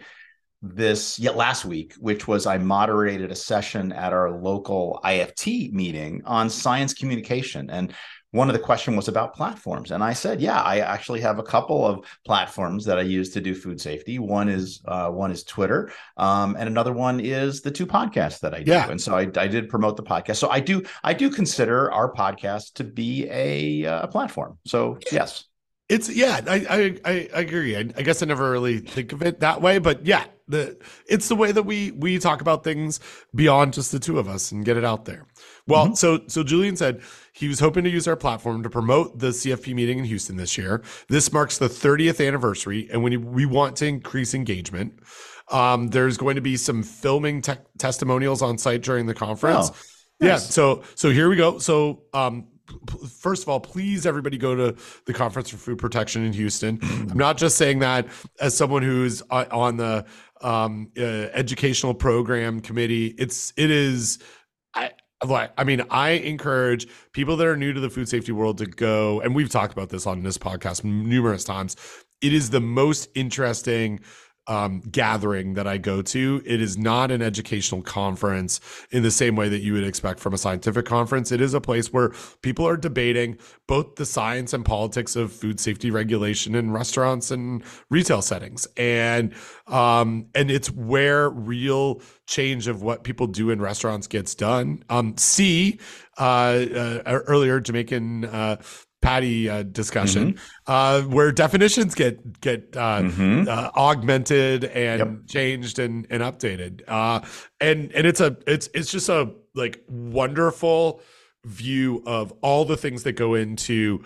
this yet last week, which was I moderated a session at our local IFT meeting on science communication. And one of the question was about platforms. And I said, yeah, I actually have a couple of platforms that I use to do food safety. One is uh, one is Twitter, um, and another one is the two podcasts that I do. Yeah. And so I, I did promote the podcast. So I do I do consider our podcast to be a, uh, a platform. So yes. It's yeah, I I I, I agree. I, I guess I never really think of it that way, but yeah, the it's the way that we we talk about things beyond just the two of us and get it out there. Well, so so Julian said he was hoping to use our platform to promote the CFP meeting in Houston this year. This marks the 30th anniversary, and when we want to increase engagement, um, there's going to be some filming te- testimonials on site during the conference. Oh, Yeah. So so here we go. So um first of all, please everybody go to the conference for food protection in Houston. I'm not just saying that as someone who's on the um uh, educational program committee. It's it is like I mean I encourage people that are new to the food safety world to go and we've talked about this on this podcast numerous times. It is the most interesting um, gathering that I go to. It is not an educational conference in the same way that you would expect from a scientific conference. It is a place where people are debating both the science and politics of food safety regulation in restaurants and retail settings, and um, and it's where real change of what people do in restaurants gets done. Um, C uh, uh, earlier Jamaican. Uh, patty uh, discussion uh, where definitions get get uh, Mhm. uh, augmented and Yep. changed and and updated. Uh, and and it's a it's it's just a like wonderful view of all the things that go into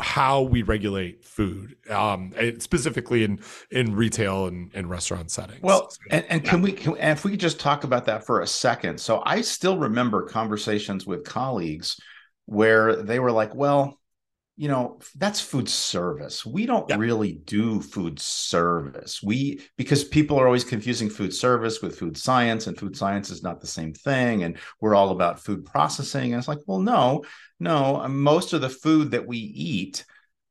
how we regulate food, um, specifically in in retail and, and restaurant settings. Well, So, and, and can we, can, and if we could just talk about that for a second. So I still remember conversations with colleagues where they were like, well, you know, that's food service. We don't Yeah. really do food service. We, because people are always confusing food service with food science, and food science is not the same thing. And we're all about food processing. And it's like, well, no, no, most of the food that we eat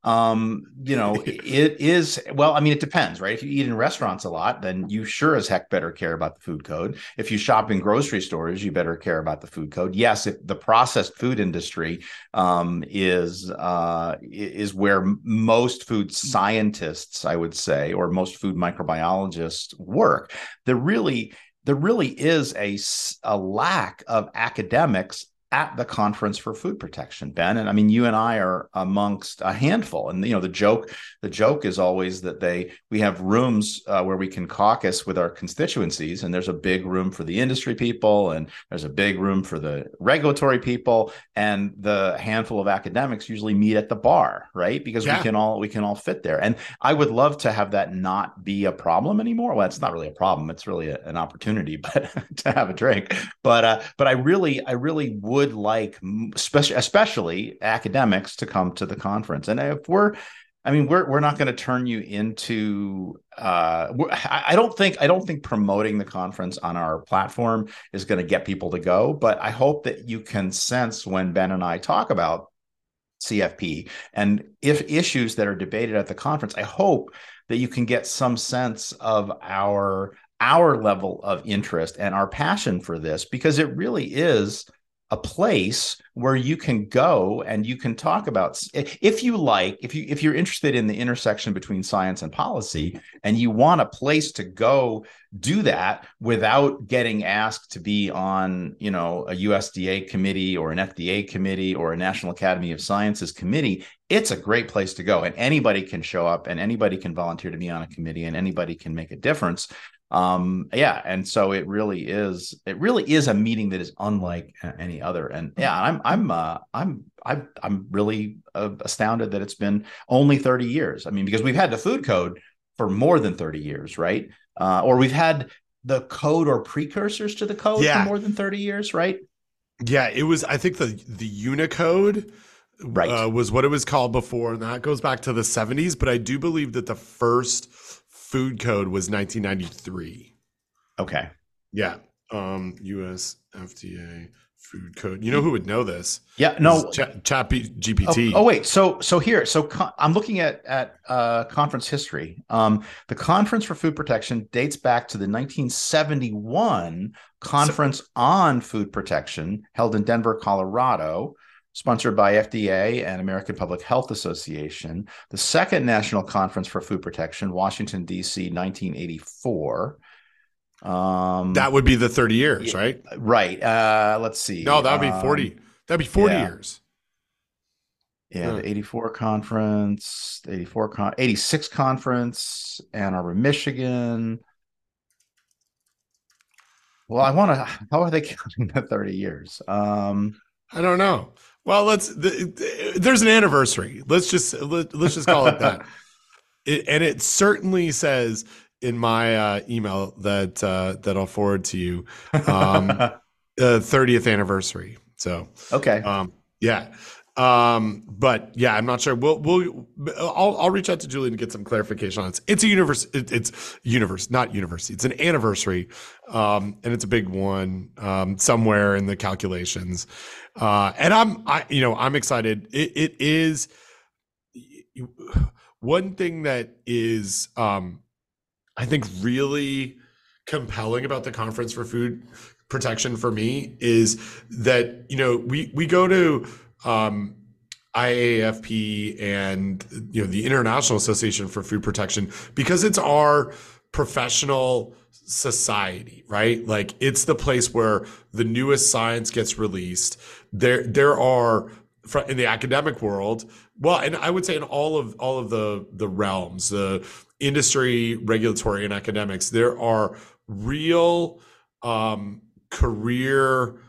um you know *laughs* it is well i mean it depends right? If you eat in restaurants a lot then you sure as heck better care about the food code. If you shop in grocery stores you better care about the food code. Yes if the processed food industry um is uh is where most food scientists i would say or most food microbiologists work there really there really is a, a lack of academics at the conference for food protection ben. And i mean you and i are amongst a handful. And you know the joke the joke is always that they we have rooms uh, where we can caucus with our constituencies. And there's a big room for the industry people and there's a big room for the regulatory people. And the handful of academics usually meet at the bar right? Because Yeah. we can all we can all fit there. And i would love to have that not be a problem anymore. Well it's not really a problem. It's really a- an opportunity *laughs* but to have a drink. But uh but i really i really would like especially academics to come to the conference and if we're I mean, we're we're not going to turn you into. Uh, I don't think I don't think promoting the conference on our platform is going to get people to go. But I hope that you can sense when Ben and I talk about CFP and if issues that are debated at the conference. I hope that you can get some sense of our our level of interest and our passion for this because it really is a place where you can go and you can talk about if you like if you if you're interested in the intersection between science and policy and you want a place to go do that without getting asked to be on you know a USDA committee or an FDA committee or a National Academy of Sciences committee it's a great place to go and anybody can show up and anybody can volunteer to be on a committee and anybody can make a difference um yeah and so it really is it really is a meeting that is unlike any other and yeah i'm i'm uh i'm i'm i'm really uh, astounded that it's been only 30 years i mean because we've had the food code for more than 30 years right uh or we've had the code or precursors to the code Yeah. for more than 30 years right Yeah, it was. I think the the Unicode Right. uh, was what it was called before, and that goes back to the seventies. But I do believe that the first food code was 1993. Okay. Yeah, um, U.S. FDA food code. You know who would know this? Yeah. No. Chat, Chat B- Oh, GPT. oh, wait, so so here, so con- I'm looking at at uh, conference history. Um, the Conference for Food Protection dates back to the 1971 Conference on Food Protection held in Denver, Colorado, sponsored by FDA and American Public Health Association. The second National Conference for Food Protection, Washington D.C., 1984. Um, that would be the 30 years, right? right. Uh, let's see. No, that would be Um, 40. That'd be 40 yeah. years. Yeah, Yeah. the 84 conference, the 84 con 86 conference, Ann Arbor, Michigan. Well, I want to how are they *laughs* counting the 30 years? Um I don't know. Well, let's. The, the- there's an anniversary. Let's just let, let's just call it that. *laughs* It, and it certainly says in my uh, email that uh, that I'll forward to you, um, *laughs* uh, 30th anniversary. So okay. um, yeah. Um, but yeah, I'm not sure. We'll we'll I'll I'll reach out to Julie to get some clarification on it. It's a universe. It, it's universe, not university. It's an anniversary, um, and it's a big one um, somewhere in the calculations. Uh, and I'm I you know I'm excited. It, it is one thing that is um, I think really compelling about the conference for food protection for me is that you know we we go to um, IAFP and you know the International Association for Food Protection because it's our professional society, right? Like it's the place where the newest science gets released. There there are in the academic world, well, and I would say in all of all of the the realms, the industry, regulatory, and academics, there are real um, career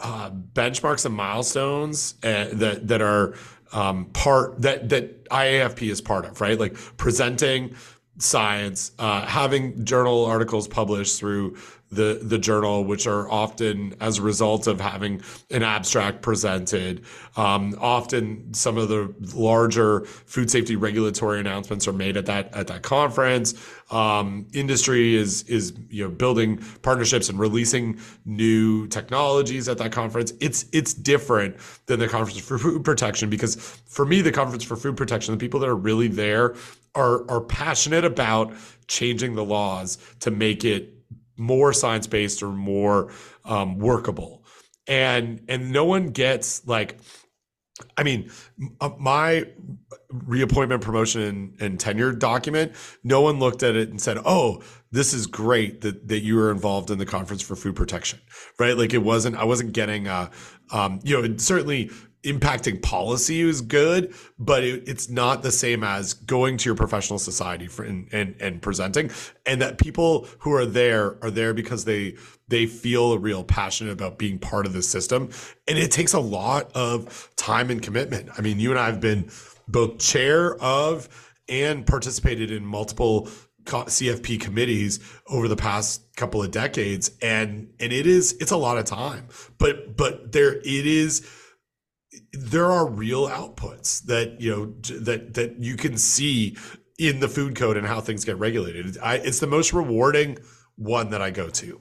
uh, benchmarks and milestones uh, that that are um, part that that IAFP is part of, right? Like presenting science, uh, having journal articles published through the the journal, which are often as a result of having an abstract presented. Um, often, some of the larger food safety regulatory announcements are made at that at that conference. Um, industry is is you know building partnerships and releasing new technologies at that conference. It's it's different than the conference for food protection because for me, the conference for food protection, the people that are really there are are passionate about changing the laws to make it more science based or more um, workable, and and no one gets like. I mean, uh, my reappointment, promotion, and, tenure document, no one looked at it and said, "Oh, this is great that that you were involved in the conference for food protection." Right? Like it wasn't. I wasn't getting a, um, you know, certainly impacting policy is good, but it, it's not the same as going to your professional society for and, and and presenting. And that people who are there are there because they they feel a real passion about being part of the system, and it takes a lot of time and commitment. I mean, you and I have been both chair of and participated in multiple CFP committees over the past couple of decades and and it is it's a lot of time but but there it is there are real outputs that you know that that you can see in the food code and how things get regulated I, it's the most rewarding one that i go to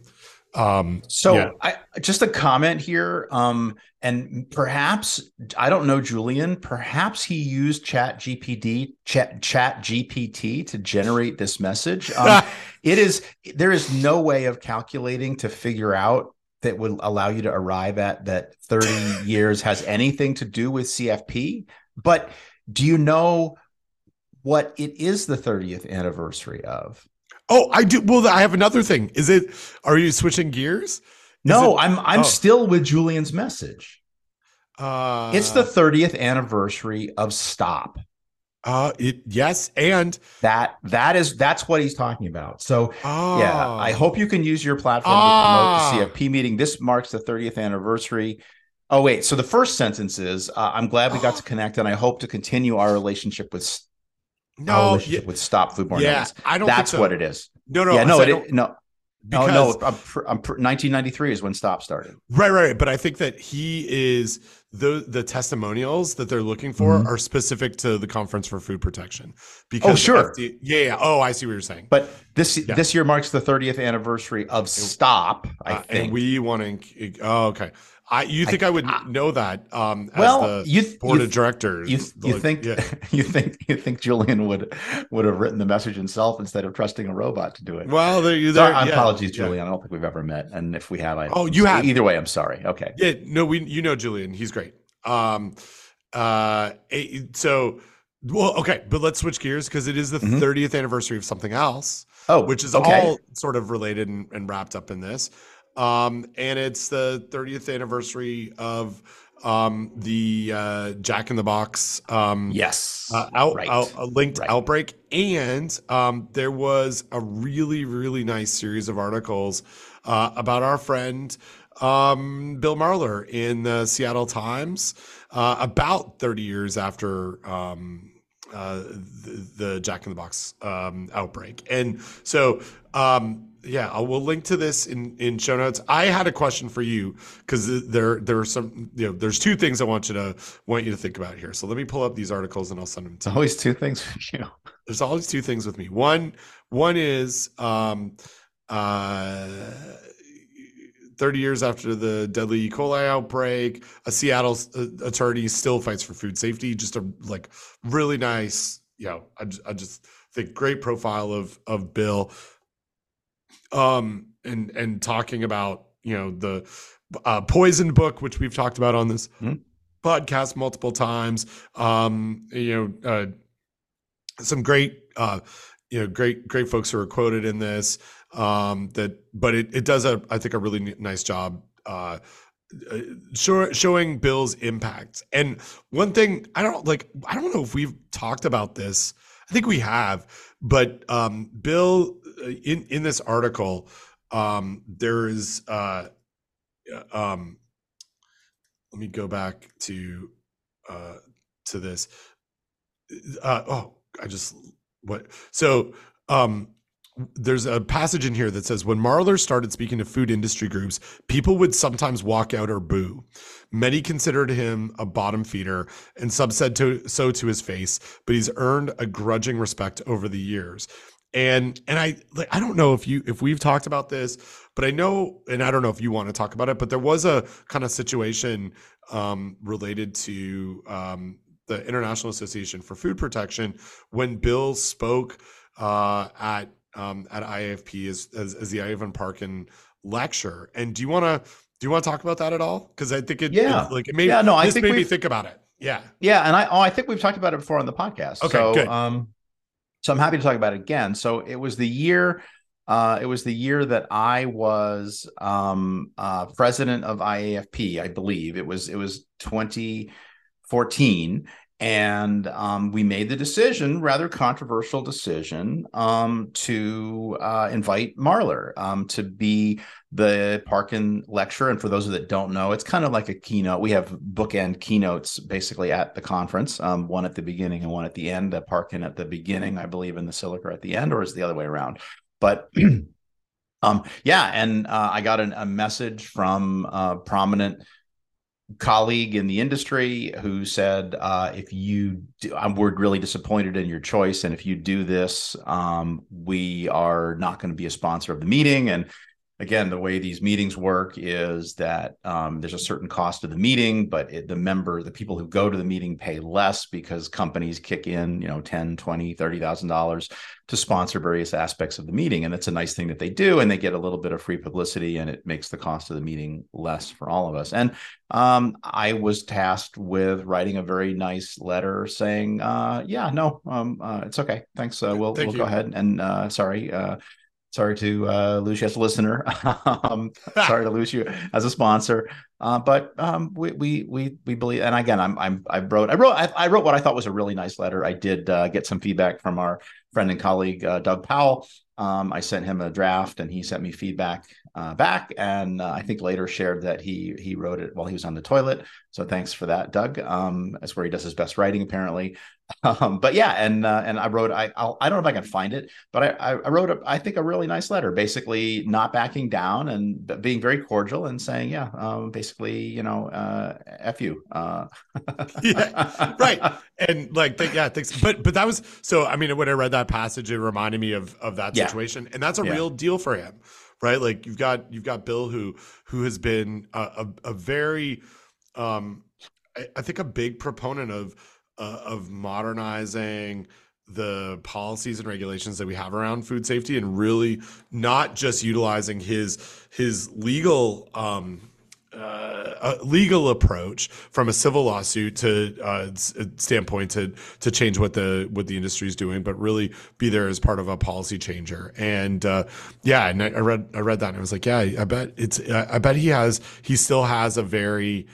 um So yeah. I just a comment here. Um, and perhaps I don't know Julian, perhaps he used Chat GPT, Chat Chat GPT to generate this message. Um, *laughs* it is there is no way of calculating to figure out that would allow you to arrive at that 30 *laughs* years has anything to do with CFP. But do you know what it is the 30th anniversary of? oh i do well i have another thing is it are you switching gears No, it- I'm I'm oh. still with Julian's message. uh It's the 30th anniversary of Stop. Uh it yes and That that is that's what he's talking about. So oh yeah, I hope you can use your platform Ah. to promote the CFP meeting. This marks the 30th anniversary. Oh wait, so the first sentence is uh, I'm glad we got to *gasps* connect, and I hope to continue our relationship with no relationship yeah, with Stop Foodborne yeah Illness. i don't That's think so. what it is. no no yeah, no, it, no. Because, oh no, I'm, I'm, 1993 is when Stop started. Right, right. But I think that he is the the testimonials that they're looking for mm-hmm. are specific to the Conference for Food Protection. Because oh sure, FDA, yeah, yeah. Oh, I see what you're saying. But this yeah. this year marks the 30th anniversary of Stop. I uh, think, and we want to. Oh, okay. I you think I, I would I, know that? Um, well, you board you, of directors. You, you like, think yeah. *laughs* you think you think Julian would would have written the message himself instead of trusting a robot to do it? Well, there you there. Yeah, apologies, Julian. I don't think we've ever met, and if we have, I oh you have either way. I'm sorry. Okay. Yeah, no, we you know Julian. He's great. Um, uh, so well, okay, but let's switch gears because it is the mm-hmm. 30th anniversary of something else. Oh, which is okay. all sort of related and, and wrapped up in this. Um, and it's the 30th anniversary of um, the uh, Jack in the Box. Um, yes, uh, out, right. out, a linked right. outbreak, and um, there was a really really nice series of articles uh, about our friend um, Bill Marler in the Seattle Times uh, about 30 years after um, uh, the, the, Jack in the Box um, outbreak. And so, um, yeah, I will link to this in, in show notes. I had a question for you because there there are some you know there's two things I want you to want you to think about here. So let me pull up these articles and I'll send them to always you. two things you. There's always two things with me. One one is um, uh, 30 years after the deadly E. coli outbreak, a Seattle uh, attorney still fights for food safety. Just a like really nice, you know, I, I just think great profile of of Bill. Um, and and talking about you know the uh, poison book, which we've talked about on this mm-hmm. podcast multiple times. Um, you know, uh, some great uh, you know great great folks who are quoted in this um, that but it, it does a i think a really nice job uh, uh, show, showing bill's impact and one thing i don't like i don't know if we've talked about this i think we have but um, bill in in this article um, there is uh, um, let me go back to uh, to this uh, oh i just what so um there's a passage in here that says when Marler started speaking to food industry groups, people would sometimes walk out or boo. Many considered him a bottom feeder, and some said to, so to his face. But he's earned a grudging respect over the years. And and I like I don't know if you if we've talked about this, but I know, and I don't know if you want to talk about it. But there was a kind of situation um, related to um, the International Association for Food Protection when Bill spoke uh, at um, at IAFP as, as, as the Ivan Parkin lecture. And do you want to do you want to talk about that at all? Because I think it, yeah, it, like it made yeah, no, I think made me think about it. Yeah, yeah, and I oh, I think we've talked about it before on the podcast. Okay, so, good. Um, so I'm happy to talk about it again. So it was the year. Uh, it was the year that I was um, uh, president of IAFP, I believe. It was it was 2014, and um, we made the decision, rather controversial decision, um, to uh, invite Marler um, to be the Parkin lecturer. And for those that don't know, it's kind of like a keynote. We have bookend keynotes basically at the conference, um, one at the beginning and one at the end. The Parkin at the beginning, I believe, and the Silliker at the end, or is the other way around? But *clears throat* um, yeah, and uh, I got an, a message from a prominent colleague in the industry who said, uh, "If you, do, we're really disappointed in your choice, and if you do this, um, we are not going to be a sponsor of the meeting." And again, the way these meetings work is that um, there's a certain cost of the meeting, but it, the member, the people who go to the meeting pay less because companies kick in, you know, 10, 20, $30,000 to sponsor various aspects of the meeting. And it's a nice thing that they do. And they get a little bit of free publicity and it makes the cost of the meeting less for all of us. And um, I was tasked with writing a very nice letter saying, uh, yeah, no, um, uh, it's okay. Thanks. Uh, we'll, Thank we'll go ahead. And uh, sorry, uh, sorry to uh, lose you as a listener. *laughs* um, sorry to lose you as a sponsor. Uh, but um, we, we we we believe, and again, I'm I'm I wrote I wrote I, I wrote what I thought was a really nice letter. I did uh, get some feedback from our friend and colleague uh, Doug Powell, Um, I sent him a draft, and he sent me feedback uh, back, and uh, I think later shared that he he wrote it while he was on the toilet. So thanks for that, Doug. Um, that's where he does his best writing, apparently. *laughs* Um, but yeah, and uh, and I wrote I I'll, I do not know if I can find it, but I I wrote a, I think a really nice letter, basically not backing down and being very cordial and saying yeah, um, basically you know uh, f you. Uh. *laughs* yeah, right. And like yeah, thanks. But but that was so. I mean, when I read that passage, it reminded me of of that situation, yeah. and that's a yeah. real deal for him, right? Like you've got you've got Bill who who has been a, a, a very um I, I think a big proponent of uh, of modernizing the policies and regulations that we have around food safety and really not just utilizing his his legal um, uh, legal approach from a civil lawsuit to uh, standpoint to to change what the what the industry is doing, but really be there as part of a policy changer. And uh, yeah, and I, I, read I read that and I was like, yeah, I bet it's I bet he has he still has a very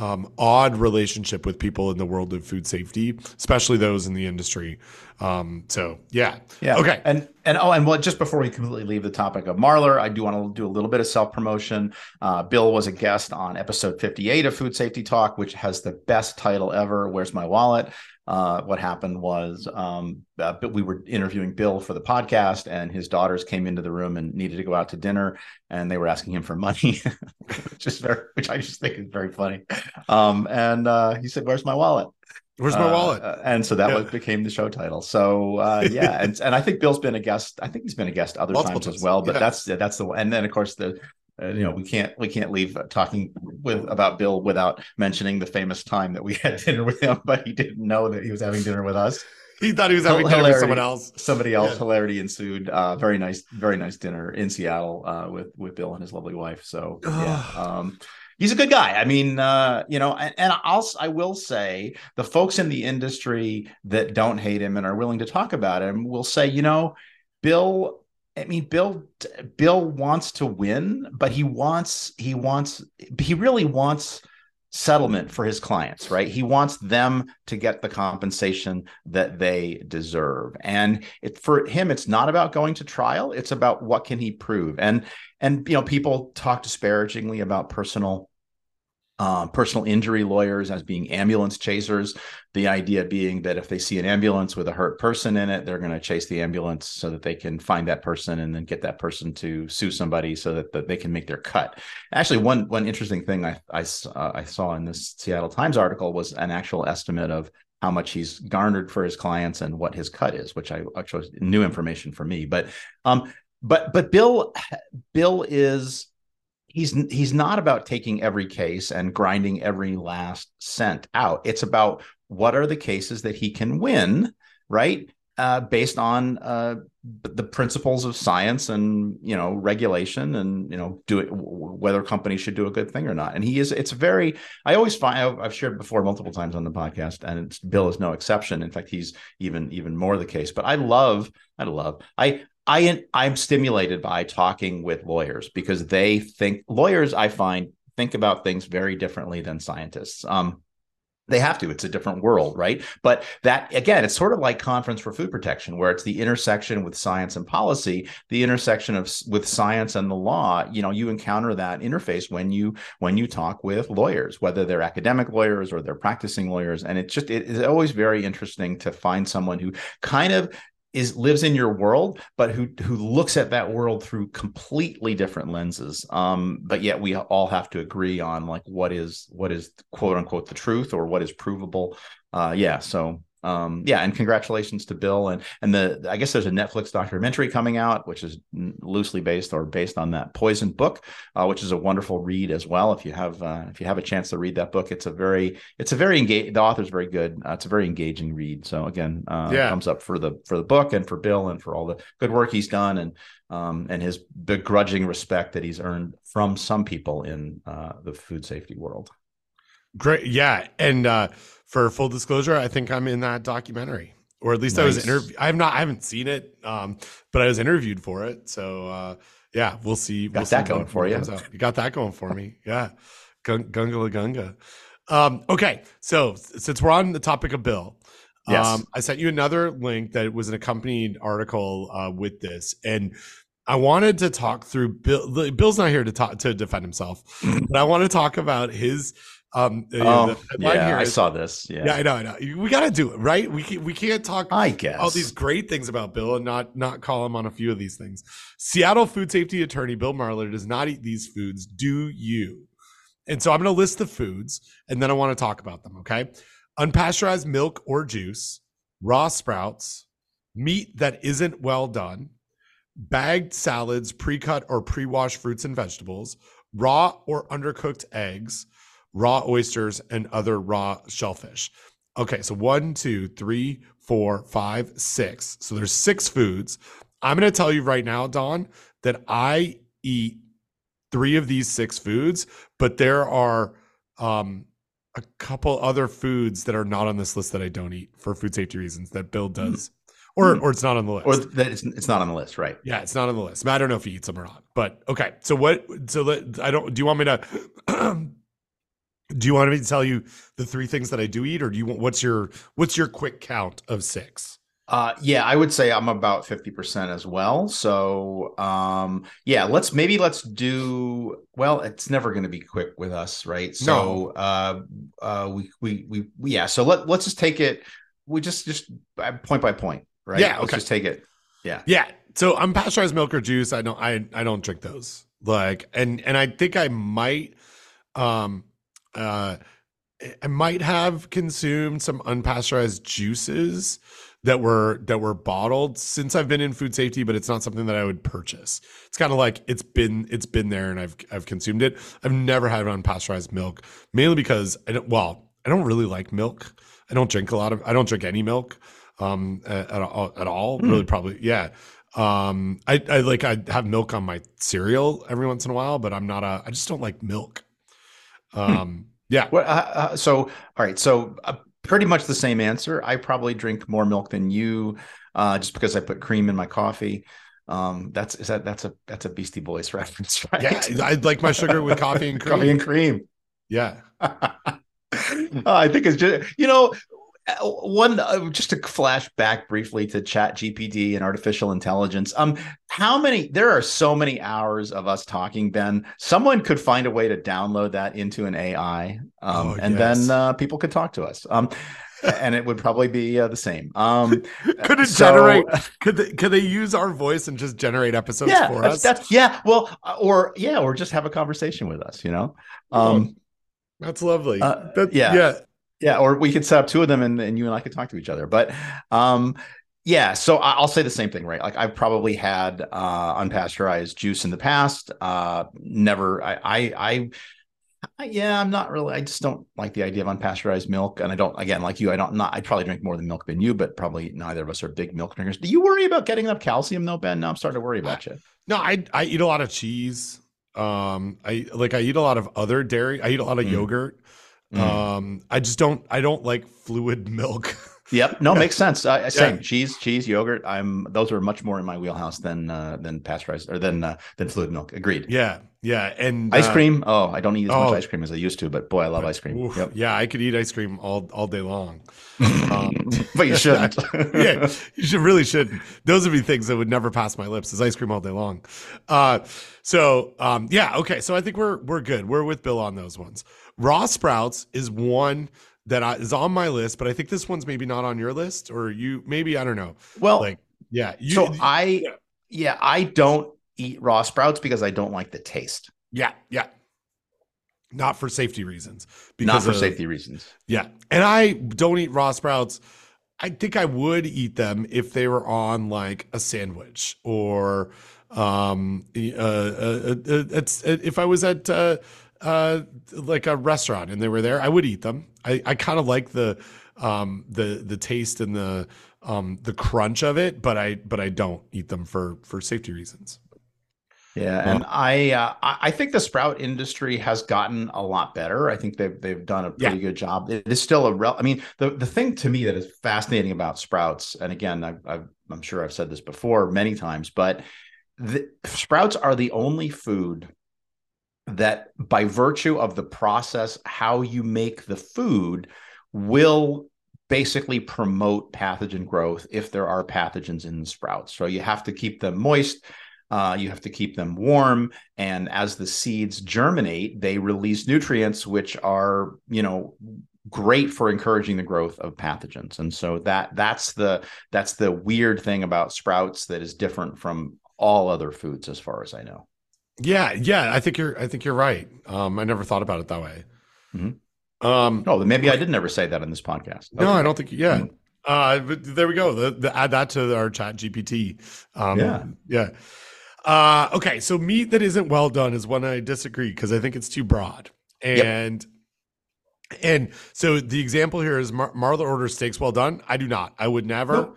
um, odd relationship with people in the world of food safety, especially those in the industry. Um, so yeah, yeah, okay. And and oh, and well, just before we completely leave the topic of Marler, I do want to do a little bit of self promotion. Uh, Bill was a guest on episode fifty eight of Food Safety Talk, which has the best title ever. Where's my wallet? Uh, what happened was um, uh, we were interviewing Bill for the podcast, and his daughters came into the room and needed to go out to dinner, and they were asking him for money, *laughs* which is very, which I just think is very funny. Um, and uh, he said, "Where's my wallet?" Where's my wallet? Uh, and so that yeah. was, became the show title. So uh, yeah, *laughs* and and I think Bill's been a guest. I think he's been a guest other Multiple times as well. But yeah. that's that's the and then of course the uh, you know we can't we can't leave talking with about bill without mentioning the famous time that we *laughs* had dinner with him but he didn't know that he was having dinner with us. He thought he was having hilarity, dinner with someone else. Somebody else. Yeah. hilarity ensued. Uh, very nice very nice dinner in seattle uh, with with bill and his lovely wife. So yeah um, he's a good guy. I mean, uh, you know, and, and, I'll I will say the folks in the industry that don't hate him and are willing to talk about him will say, you know, Bill I mean, Bill Bill wants to win, but he wants he wants he really wants settlement for his clients, right? He wants them to get the compensation that they deserve. And it, for him, it's not about going to trial; it's about what can he prove. And and you know, people talk disparagingly about personal uh, personal injury lawyers as being ambulance chasers. The idea being that if they see an ambulance with a hurt person in it, they're going to chase the ambulance so that they can find that person and then get that person to sue somebody so that, that they can make their cut. Actually, one one interesting thing I I, uh, I saw in this Seattle Times article was an actual estimate of how much he's garnered for his clients and what his cut is, which I actually new information for me. But um, but but Bill Bill is he's he's not about taking every case and grinding every last cent out. It's about what are the cases that he can win, right? Uh, based on uh, the principles of science and you know regulation and you know do it whether companies should do a good thing or not and he is it's very i always find i've shared before multiple times on the podcast and bill is no exception in fact he's even even more the case but i love i love i I I'm stimulated by talking with lawyers because they think lawyers I find think about things very differently than scientists. Um, they have to. It's a different world, right? But that again, it's sort of like conference for food protection, where it's the intersection with science and policy, the intersection of with science and the law. You know, you encounter that interface when you when you talk with lawyers, whether they're academic lawyers or they're practicing lawyers, and it's just it is always very interesting to find someone who kind of is lives in your world, but who who looks at that world through completely different lenses. Um, but yet we all have to agree on like what is what is quote unquote the truth or what is provable. Uh, yeah, so um yeah and congratulations to bill and and the i guess there's a netflix documentary coming out which is loosely based or based on that poison book uh, which is a wonderful read as well. If you have uh, if you have a chance to read that book it's a very it's a very engaged the author's very good. Uh, it's a very engaging read. So again uh yeah. thumbs up for the for the book and for bill and for all the good work he's done and um and his begrudging respect that he's earned from some people in uh the food safety world great yeah and uh for full disclosure, I think I'm in that documentary, or at least nice. I was interviewed. I have not, I haven't seen it, um, but I was interviewed for it. So uh, yeah, we'll see. Got we'll that see going for you. You got that going for me. Yeah, Gunga la Gunga. Um, okay, so since we're on the topic of Bill, Yes. Um, I sent you another link that was an accompanying article uh, with this, and I wanted to talk through Bill. Bill's not here to talk to defend himself, *clears throat* but I want to talk about his. Um, oh, the headline yeah, I is- saw this. Yeah, yeah, I know, I know. We got to do it, right? We can, we can't talk I guess. all these great things about Bill and not not call him on a few of these things. Seattle food safety attorney Bill Marler does not eat these foods. Do you? And so I'm going to list the foods and then I want to talk about them. Okay, unpasteurized milk or juice, raw sprouts, meat that isn't well done, bagged salads, pre-cut or pre-washed fruits and vegetables, raw or undercooked eggs, raw oysters, and other raw shellfish. Okay, so one, two, three, four, five, six. So there's six foods. I'm going to tell you right now, Don, that I eat three of these six foods, but there are um, a couple other foods that are not on this list that I don't eat for food safety reasons that Bill does, or Hmm. or it's not on the list. or that it's, it's not on the list, right? Yeah, it's not on the list. I don't know if he eats them or not. But okay. So what? So let, I don't. Do you want me to? *clears throat* do you want me to tell you the three things that I do eat, or do you want? What's your What's your quick count of six? Uh, yeah, I would say I'm about 50% as well. So, um, yeah, let's maybe let's do, well, it's never going to be quick with us, right? So, uh, uh, we, we, we, we, yeah. So let, let's just take it. We just, just uh, point by point, right? Yeah, Let's okay. just take it. Yeah. Yeah. So unpasteurized milk or juice, I don't. I I don't drink those. Like, and and I think I might. Um. Uh. I might have consumed some unpasteurized juices that were that were bottled since I've been in food safety, but it's not something that I would purchase. It's kind of like it's been it's been there and I've I've consumed it. I've never had unpasteurized milk, mainly because I don't well, I don't really like milk. I don't drink a lot of I don't drink any milk um at, at all at all. Hmm. Really probably yeah. Um I, I like I have milk on my cereal every once in a while, but I'm not a I just don't like milk. Um yeah. Well, uh, uh, so, all right. So, uh, pretty much the same answer. I probably drink more milk than you, uh, just because I put cream in my coffee. Um, that's is that that's a that's a Beastie Boys *laughs* reference, right? Yeah, I like my sugar with coffee and cream. *laughs* coffee and cream. Yeah. *laughs* I think it's just you know uh, one uh, just to flash back briefly to Chat GPT and artificial intelligence. Um, how many? There are so many hours of us talking, Ben. Someone could find a way to download that into an AI, um, Oh, and yes. then uh, people could talk to us. Um, and it would probably be uh, the same. Um, *laughs* Could it so- generate? Could they, could they use our voice and just generate episodes Yeah, for us? that's yeah. Well, uh, or yeah, or just have a conversation with us. You know. Um, That's lovely. Uh, That- yeah. yeah. Yeah, or we could set up two of them and, and you and I could talk to each other. But um yeah, so I'll say the same thing, right? Like I've probably had uh unpasteurized juice in the past. Uh never I I I I- yeah, I'm not really. I just don't like the idea of unpasteurized milk, and I don't. Again, like you, I don't. Not. I probably drink more than milk than you, but probably neither of us are big milk drinkers. Do you worry about getting enough calcium, though, Ben? Now I'm starting to worry about you. No, I I eat a lot of cheese. Um, I like I eat a lot of other dairy. I eat a lot of Mm. yogurt. Mm. Um, I just don't. I don't like fluid *laughs* milk. Yep. No, makes sense. Uh, same Yeah. cheese, cheese, yogurt. I'm those are much more in my wheelhouse than uh, than pasteurized or than uh, than fluid milk. Agreed. yeah, yeah, and Ice uh, cream. Oh, I don't eat as oh. much ice cream as I used to, but boy, I love ice cream. oof, Yep. Yeah, I could eat ice cream all all day long. *laughs* Um, but you shouldn't. *laughs* yeah, you should really shouldn't. Those would be things that would never pass my lips. Is ice cream all day long. Uh, so um, yeah, okay. So I think we're we're good. We're with Bill on those ones. Raw sprouts is one that I, is on my list, but I think this one's maybe not on your list, or you maybe I don't know. well, Like yeah, you, so I, yeah. yeah, I don't eat raw sprouts because I don't like the taste, yeah yeah. Not for safety reasons. not for of- safety reasons. Yeah. And I don't eat raw sprouts. I think I would eat them if they were on like a sandwich or um uh, uh, uh, it's if I was at uh like a restaurant and they were there, I would eat them. I I kind of like the um the the taste and the um the crunch of it, but I but I don't eat them for for safety reasons. Yeah, and I uh, I I think the sprout industry has gotten a lot better. I think they've they've done a pretty good job. It is still a rel. I mean, the the thing to me that is fascinating about sprouts, and again, I, I've, I'm sure I've said this before many times, but the, sprouts are the only food that, by virtue of the process, how you make the food, will basically promote pathogen growth if there are pathogens in the sprouts. So you have to keep them moist. Uh, you have to keep them warm, and as the seeds germinate, they release nutrients which are, you know, great for encouraging the growth of pathogens. And so that that's the that's the weird thing about sprouts that is different from all other foods, as far as I know. Yeah, yeah, I think you're I think you're right. Um, I never thought about it that way. Mm-hmm. Um, oh, maybe I did never say that in this podcast. Okay. No, I don't think. Yeah, mm-hmm. uh, but there we go. The, the, add that to our Chat GPT. Um, yeah, yeah. Uh, okay, so meat that isn't well done is one I disagree because I think it's too broad. And yep. and so the example here is Mar- Marler orders steaks well done. I do not. I would never.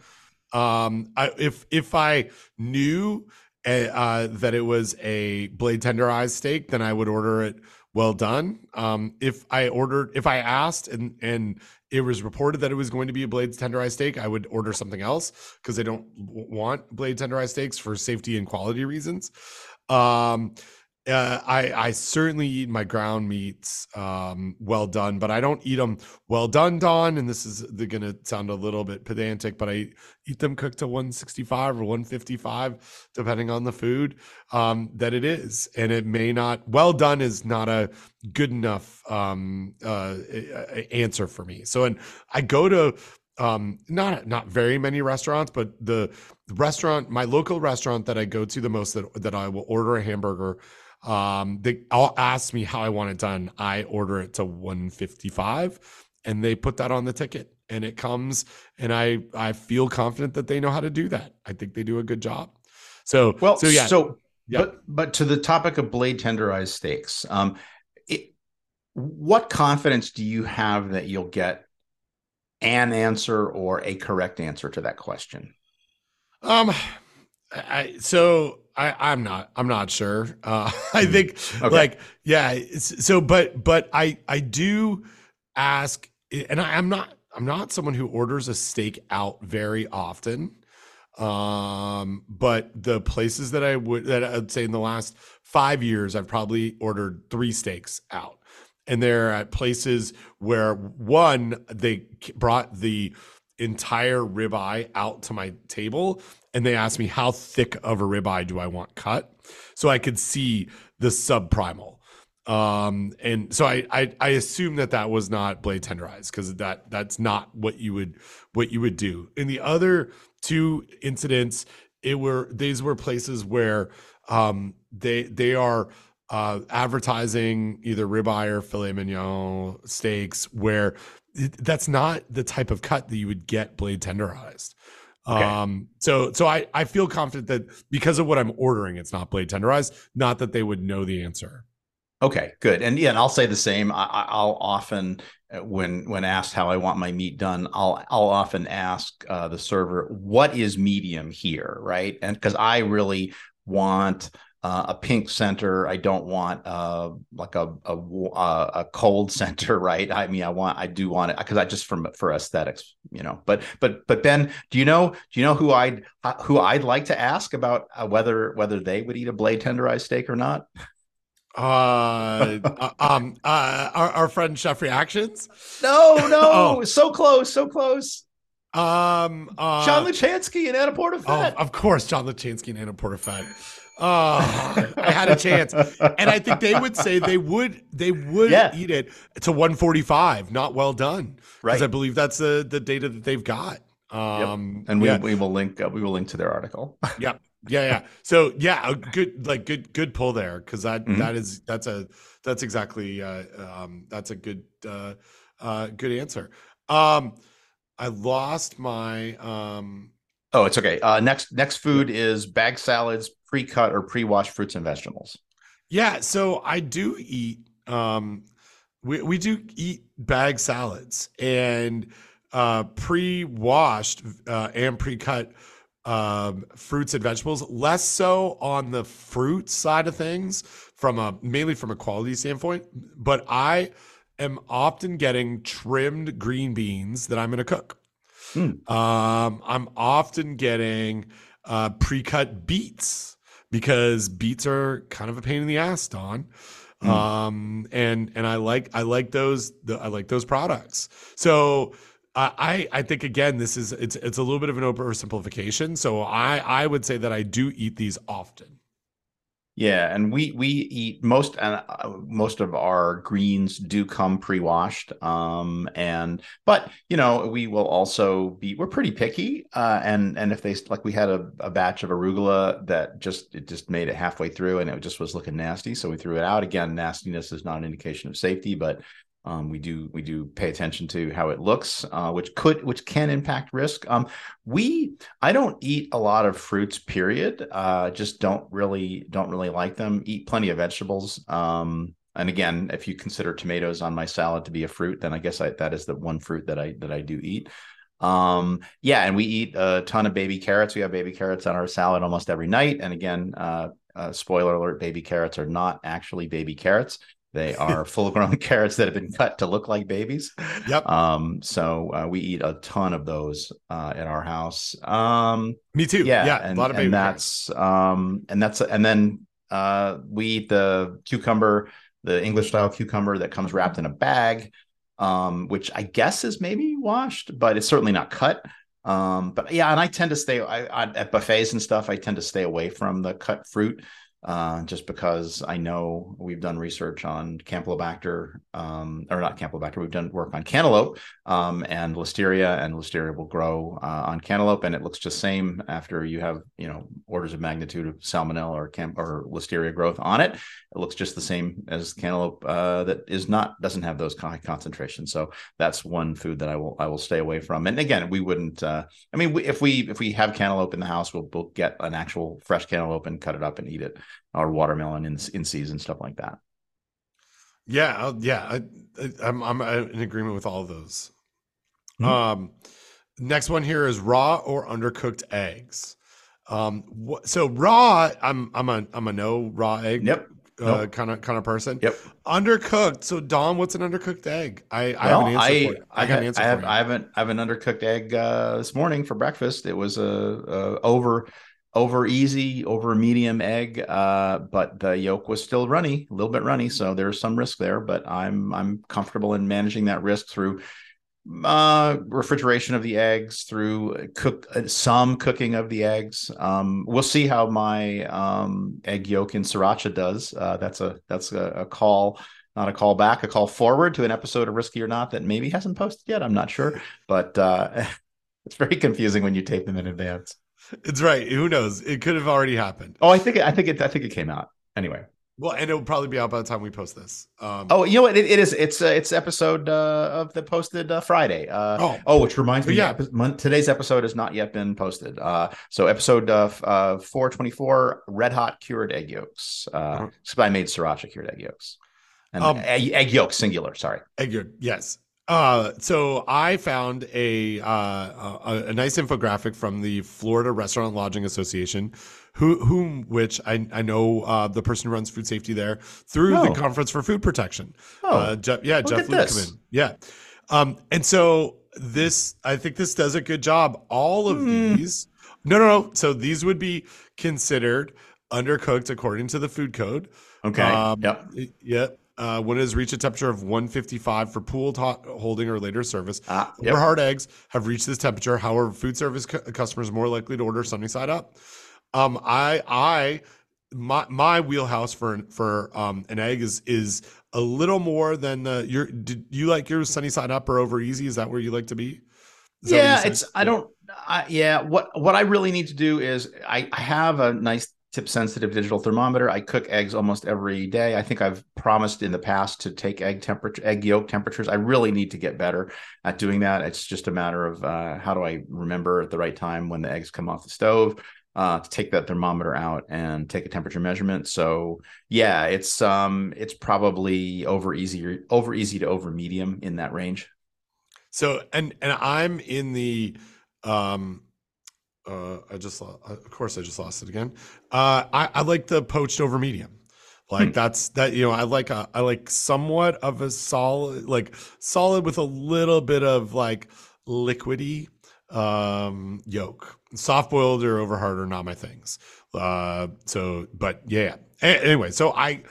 Um, I, if if I knew uh, that it was a blade tenderized steak, then I would order it well done. Um, if I ordered, if I asked and and it was reported that it was going to be a blade tenderized steak, I would order something else because I don't want blade tenderized steaks for safety and quality reasons. Um, uh, I I certainly eat my ground meats um, well done, but I don't eat them well done Don. And this is going to sound a little bit pedantic, but I eat them cooked to 165 or 155, depending on the food um, that it is. And it may not well done is not a good enough um, uh, answer for me. So, and I go to um not not very many restaurants but the, restaurant my local restaurant that i go to the most that that i will order a hamburger um, they all ask me how I want it done. I order it to 155 and they put that on the ticket and it comes and I I feel confident that they know how to do that. I think they do a good job. So well so yeah. So yeah. but but to the topic of blade tenderized steaks, um it, what confidence do you have that you'll get an answer or a correct answer to that question? Um I so I, I'm not. I'm not sure. Uh, *laughs* I hmm. think okay. like yeah. so, but but I I do ask, and I, I'm not I'm not someone who orders a steak out very often. Um, but the places that I would that I'd say in the last five years, I've probably ordered three steaks out, and they're at places where one they brought the entire ribeye out to my table and they asked me how thick of a ribeye do I want cut, so I could see the subprimal. Um, and so I, I I assume that that was not blade tenderized because that that's not what you would what you would do. In the other two incidents, it were these were places where um they they are uh, advertising either ribeye or filet mignon steaks where that's not the type of cut that you would get blade tenderized. Okay. Um, so so I I feel confident that because of what I'm ordering, it's not blade tenderized. Not that they would know the answer. Okay, good. And yeah, and I'll say the same. I, will often, uh, when when asked how I want my meat done, I'll I'll often ask uh, the server, "What is medium here?" Right, and because I really want uh, a pink center. I don't want uh, like a, a, a cold *laughs* center, right? I mean, I want I do want it because I just from for aesthetics, you know. But but but Ben, do you know do you know who I'd who I'd like to ask about uh, whether whether they would eat a blade tenderized steak or not? Uh, uh, um, uh, our, our friend Chef Reactions. No, no, *laughs* oh. so close, so close. Um, uh, John Luchansky and Anna Porto-Fett. Oh, of course, John Luchansky and Anna Porto-Fett. Oh, I had a chance, and I think they would say they would they would yeah. eat it to 145, not well done, right? Because I believe that's the the data that they've got. Um, yep. and we, yeah. we will link uh, we will link to their article. yep. Yeah, yeah. So yeah, a good like good good pull there because that, mm-hmm. that is that's a that's exactly uh, um, that's a good uh, uh, good answer. Um, I lost my um, Oh, it's okay. Uh, next next food is bag salads, pre-cut or pre-washed fruits and vegetables. Yeah, so I do eat um we we do eat bag salads and uh pre-washed uh, and pre-cut um, fruits and vegetables, less so on the fruit side of things from a mainly from a quality standpoint, but I am often getting trimmed green beans that I'm going to cook. Mm. Um, I'm often getting uh, pre-cut beets because beets are kind of a pain in the ass, Don. Mm. Um, and and I like I like those the, I like those products. So I I think again this is it's it's a little bit of an oversimplification. So I I would say that I do eat these often. Yeah, and we we eat most uh, most of our greens do come pre-washed, um, and but you know we will also be we're pretty picky, uh, and and if they like we had a, a batch of arugula that just it just made it halfway through and it just was looking nasty, so we threw it out. Again, nastiness is not an indication of safety, but um, we do we do pay attention to how it looks, uh, which could which can impact risk. Um, we I don't eat a lot of fruits. Period. Uh, just don't really don't really like them. Eat plenty of vegetables. Um, and again, if you consider tomatoes on my salad to be a fruit, then I guess I, that is the one fruit that I that I do eat. Um, yeah, and we eat a ton of baby carrots. We have baby carrots on our salad almost every night. And again, uh, uh, spoiler alert: baby carrots are not actually baby carrots. They *laughs* are full grown *laughs* carrots that have been cut to look like babies. Yep. Um, so uh, we eat a ton of those uh, at our house. Um, Me too. yeah, Yeah. and, a lot of baby and that's um, and that's and then uh, we eat the cucumber, the English style cucumber that comes wrapped in a bag, um, which I guess is maybe washed, but it's certainly not cut. Um, but yeah, and I tend to stay I, I, at buffets and stuff. I tend to stay away from the cut fruit uh, just because I know we've done research on Campylobacter, um, or not Campylobacter, we've done work on cantaloupe um, and listeria, and listeria will grow uh, on cantaloupe, and it looks just the same after you have you know orders of magnitude of salmonella or cam- or listeria growth on it. It looks just the same as cantaloupe uh, that is not doesn't have those high concentrations. So that's one food that I will I will stay away from. And again, we wouldn't. Uh, I mean, we, if we if we have cantaloupe in the house, we'll, we'll get an actual fresh cantaloupe and cut it up and eat it or watermelon in in season stuff like that. Yeah. Yeah. I, I'm I'm in agreement with all those. Mhm. Um, next one here is raw or undercooked eggs. Um, wh- so raw, I'm I'm a I'm a no raw egg. Yep. Kind of kind of person. Yep. Undercooked. So Don, what's an undercooked egg? I I have an answer I for you. I, I, got an answer I have for I haven't I have an undercooked egg uh, this morning for breakfast. It was a, a over over easy over medium egg, uh, but the yolk was still runny, a little bit runny, so there's some risk there. But I'm I'm comfortable in managing that risk through uh refrigeration of the eggs through cook uh, some cooking of the eggs um we'll see how my um egg yolk in sriracha does uh that's a that's a, a call not a call back a call forward to an episode of risky or not that maybe hasn't posted yet i'm not sure but uh *laughs* it's very confusing when you tape them in advance. It's right. Who knows? It could have already happened. oh i think i think it i think it came out anyway Well, and it will probably be out by the time we post this. Um, oh you know what it, it is it's uh, it's episode uh of the posted uh, friday uh oh, Oh, which reminds me, yeah. today's episode has not yet been posted. Uh, so episode uh, f- uh, 424, red hot cured egg yolks. Uh, Uh-huh. I made sriracha cured egg yolks. And Um, egg, egg yolk singular, sorry. egg yolk. Yes. Uh, so I found a, uh, a a nice infographic from the Florida Restaurant Lodging Association, who whom which I I know uh, the person who runs food safety there through Oh. the Conference for Food Protection. Oh, uh, Jeff, yeah, look Jeff. Lukeman. Yeah. Um, and so this, I think this does a good job. All of Hmm. these, no, no, no. So these would be considered undercooked according to the food code. okay. Um, yep. Yep. Uh, when it has reached a temperature of 155 for pooled hot holding or later service, Ah, or hard eggs have reached this temperature. However, food service cu- customers are more likely to order sunny side up. Um, I, I, my my wheelhouse for for um an egg is is a little more than the your. Did you like your sunny side up or over easy? Is that where you like to be? Is that what you yeah, it's, I don't, I, yeah, what, what I really need to do is I, I have a nice tip sensitive digital thermometer. I cook eggs almost every day. I think I've promised in the past to take egg temperature, egg yolk temperatures. I really need to get better at doing that. It's just a matter of uh, how do I remember at the right time when the eggs come off the stove uh, to take that thermometer out and take a temperature measurement. So yeah, it's um it's probably over easy over easy to over medium in that range. So and and I'm in the um uh I just of course I just lost it again. Uh I I like the poached over medium. Like Hmm. that's that you know I like a I like somewhat of a solid like solid with a little bit of like liquidy um yolk. Soft boiled or over hard are not my things. Uh so but yeah. A- anyway, so I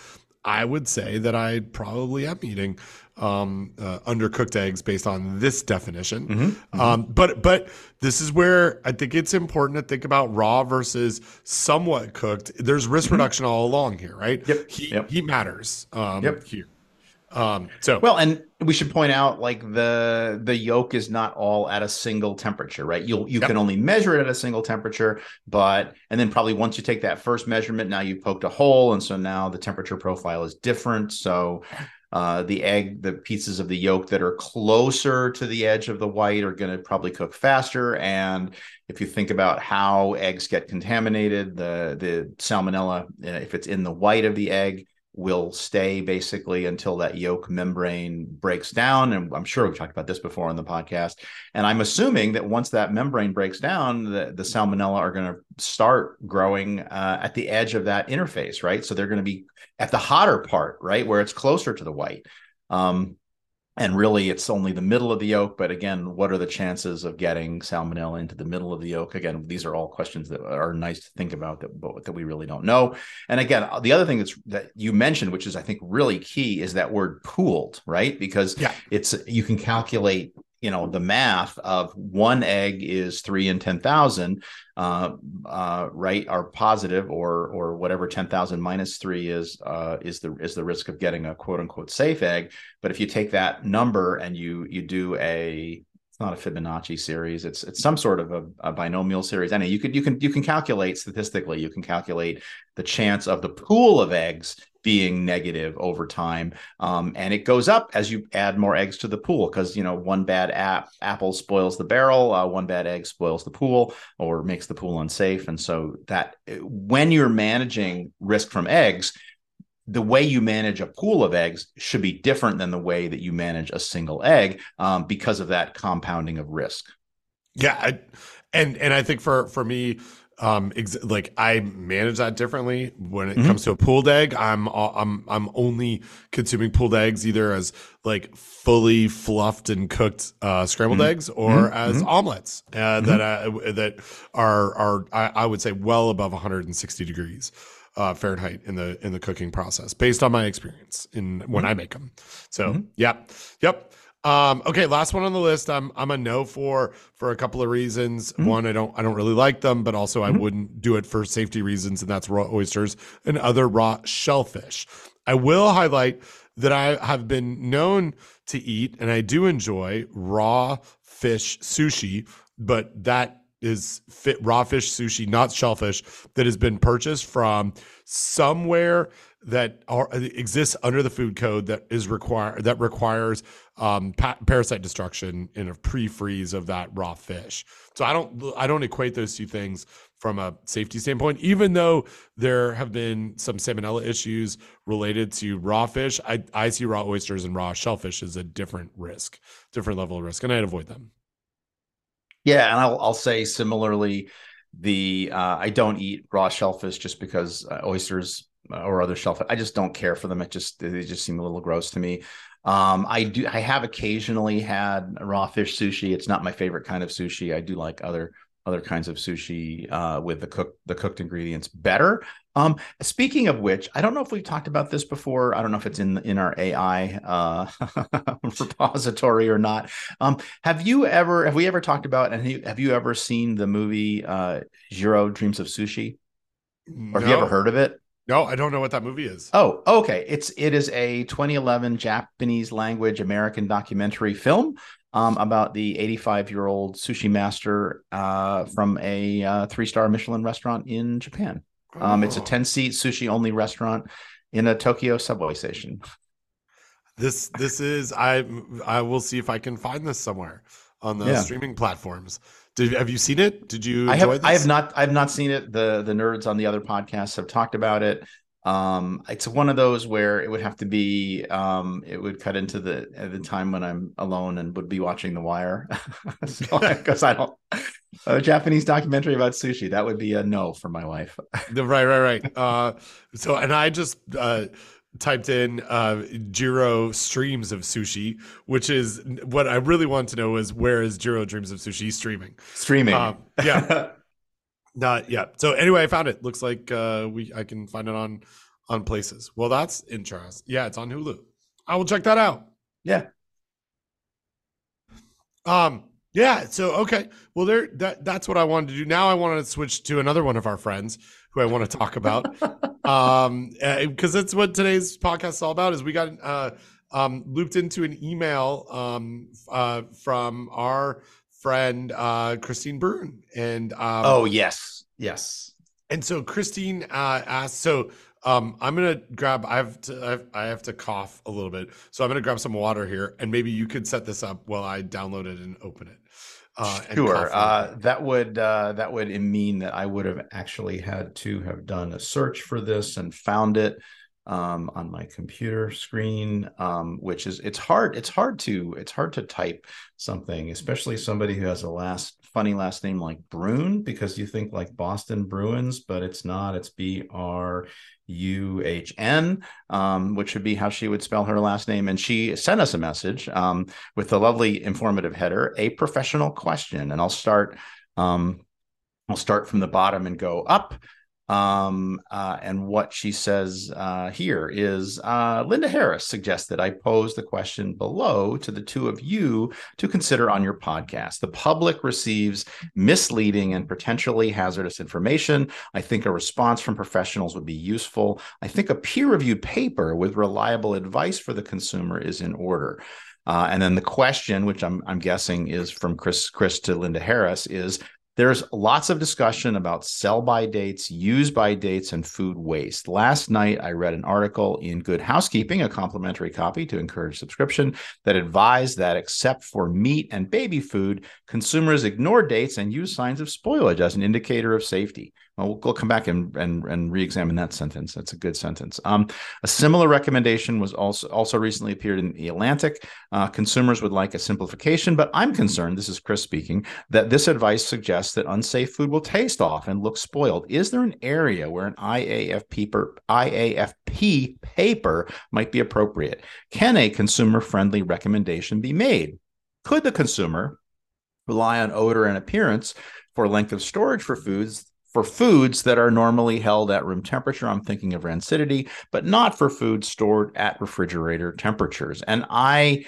I would say that I probably am eating um, uh, undercooked eggs based on this definition. Mm-hmm, mm-hmm. Um, but but this is where I think it's important to think about raw versus somewhat cooked. There's risk Mm-hmm. reduction all along here, right? Yep, Heat, yep. heat matters um, Yep. here. Um, so Well, and we should point out like the the yolk is not all at a single temperature, right? You'll you Yep. can only measure it at a single temperature, but and then probably once you take that first measurement, now you poked a hole, and so now the temperature profile is different. So uh, the egg, the pieces of the yolk that are closer to the edge of the white are going to probably cook faster. And if you think about how eggs get contaminated, the the salmonella, uh, if it's in the white of the egg, will stay basically until that yolk membrane breaks down. And I'm sure we've talked about this before on the podcast. And I'm assuming that once that membrane breaks down, the, the salmonella are going to start growing uh, at the edge of that interface, right? So they're going to be at the hotter part, right, where it's closer to the white. Um, and really, it's only the middle of the yolk. But again, what are the chances of getting salmonella into the middle of the yolk? Again, these are all questions that are nice to think about that, but that we really don't know. And again, the other thing that's that you mentioned, which is I think really key, is that word pooled, right? Because Yeah. it's you can calculate, you know, the math of one egg is three in ten thousand, uh, uh, right? Are positive or or whatever ten thousand minus three is uh, is the is the risk of getting a quote unquote safe egg. But if you take that number and you you do a it's not a Fibonacci series. It's it's some sort of a, a binomial series. I you could you can you can calculate statistically. You can calculate the chance of the pool of eggs being negative over time, um, and it goes up as you add more eggs to the pool because you know one bad app, apple spoils the barrel, uh, one bad egg spoils the pool or makes the pool unsafe, and so that when you're managing risk from eggs the way you manage a pool of eggs should be different than the way that you manage a single egg um, because of that compounding of risk. Yeah, I, and and I think for for me, um, ex- like I manage that differently when it Mhm. comes to a pooled egg. I'm I'm I'm only consuming pooled eggs either as like fully fluffed and cooked uh, scrambled Mhm. eggs or Mhm. as Mhm. omelets uh, that uh, that are are I, I would say well above 160 degrees. Uh, Fahrenheit in the in the cooking process, based on my experience in when I make them. So, yep, yep. Um, okay, last one on the list. I'm I'm a no for for a couple of reasons. Mhm. One, I don't I don't really like them, but also I Mhm. wouldn't do it for safety reasons, and that's raw oysters and other raw shellfish. I will highlight that I have been known to eat and I do enjoy raw fish sushi, but that is fit raw fish sushi, not shellfish, that has been purchased from somewhere that are, exists under the food code that is require that requires um, pa- parasite destruction in a pre-freeze of that raw fish. So I don't I don't equate those two things from a safety standpoint. Even though there have been some salmonella issues related to raw fish, I I see raw oysters and raw shellfish as a different risk, different level of risk, and I'd avoid them. Yeah, and I'll I'll say similarly, the uh, I don't eat raw shellfish just because uh, oysters or other shellfish I just don't care for them. It just they just seem a little gross to me. Um, I do I have occasionally had raw fish sushi. It's not my favorite kind of sushi. I do like other other kinds of sushi uh, with the cooked the cooked ingredients better. Um, speaking of which, I don't know if we've talked about this before. I don't know if it's in in our AI uh, *laughs* repository or not. Um, have you ever have we ever talked about and have you- ever seen the movie uh, Jiro Dreams of Sushi? Or have you ever heard of it? No, I don't know what that movie is. Oh, okay. It's it is a 2011 Japanese language American documentary film um, about the 85 year old sushi master uh, from a uh, three star Michelin restaurant in Japan. Um, It's a Oh. 10 seat sushi only restaurant in a Tokyo subway station. This this is I I will see if I can find this somewhere on the Yeah. streaming platforms. Did have you seen it? Did you I have this? I have not I have not seen it. The the nerds on the other podcasts have talked about it. Um, it's one of those where it would have to be um, it would cut into the the time when I'm alone and would be watching The Wire. *laughs* Because *laughs* I don't a Japanese documentary about sushi that would be a no for my wife. Right, right, right. Uh, so, and I just uh, typed in uh, Jiro streams of sushi, which is what I really want to know is where is Jiro Dreams of Sushi streaming? Streaming. Um, yeah, *laughs* not yeah. So anyway, I found it. Looks like uh, we I can find it on on places. Well, that's interesting. Yeah, it's on Hulu. I will check that out. Yeah. Um. Yeah. So okay. Well, there. That that's what I wanted to do. Now I want to switch to another one of our friends who I want to talk about. um. Because that's what today's podcast is all about. Is we got uh um looped into an email um uh from our friend uh Christine Bruhn and um, oh yes yes and so Christine uh asked so um, I'm gonna grab. I have to. I have, I have, to cough a little bit, so I'm gonna grab some water here, and maybe you could set this up while I download it and open it. Uh, sure. Uh, that would uh, that would mean that I would have actually had to have done a search for this and found it um, on my computer screen, um, which is it's hard. It's hard to it's hard to type something, especially somebody who has a last funny last name like Bruhn, because you think like Boston Bruins, but it's not. It's B R U H N, um, which would be how she would spell her last name. And she sent us a message um, with a lovely informative header, a professional question. And I'll start. Um, I'll start from the bottom and go up. Um, uh, and what she says uh, here is uh, Linda Harris suggested I pose the question below to the two of you to consider on your podcast. The public receives misleading and potentially hazardous information. I think a response from professionals would be useful. I think a peer reviewed paper with reliable advice for the consumer is in order. Uh, and then the question, which I'm, I'm guessing is from Chris Chris to Linda Harris, is there's lots of discussion about sell by dates, use by dates, and food waste. Last night, I read an article in Good Housekeeping, a complimentary copy to encourage subscription, that advised that except for meat and baby food, consumers ignore dates and use signs of spoilage as an indicator of safety. Well, we'll come back and, and, and re-examine that sentence. That's a good sentence. Um, a similar recommendation was also also recently appeared in the Atlantic. Uh, consumers would like a simplification, but I'm concerned. This is Chris speaking. That this advice suggests that unsafe food will taste off and look spoiled. Is there an area where an IAFP paper, IAFP paper might be appropriate? Can a consumer-friendly recommendation be made? Could the consumer rely on odor and appearance for length of storage for foods for foods that are normally held at room temperature. I'm thinking of rancidity, but not for foods stored at refrigerator temperatures. And I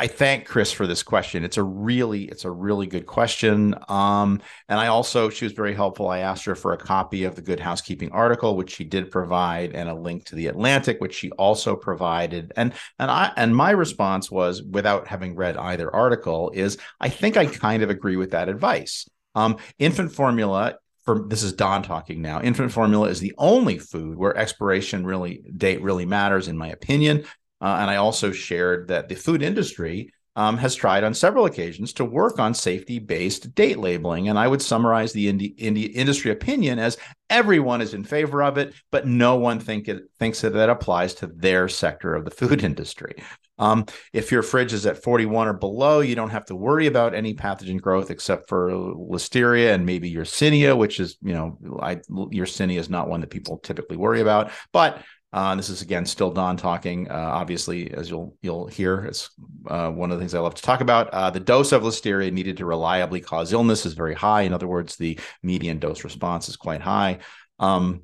I thank Chris for this question. It's a really, it's a really good question. Um, and I also, she was very helpful. I asked her for a copy of the Good Housekeeping article, which she did provide, and a link to the Atlantic, which she also provided. And and I and my response was, without having read either article, is I think I kind of agree with that advice. Um, infant formula for this is Don talking now. Infant formula is the only food where expiration really date really matters, in my opinion. Uh, and I also shared that the food industry um, has tried on several occasions to work on safety based date labeling. And I would summarize the indi- indi- industry opinion as everyone is in favor of it, but no one think it, thinks that that applies to their sector of the food *laughs* industry. Um, if your fridge is at 41 or below, you don't have to worry about any pathogen growth except for listeria and maybe Yersinia, which is, you know, I, Yersinia is not one that people typically worry about. But uh, this is again still Don talking. Uh, obviously, as you'll you'll hear, it's uh, one of the things I love to talk about. Uh, the dose of listeria needed to reliably cause illness is very high. In other words, the median dose response is quite high. Um,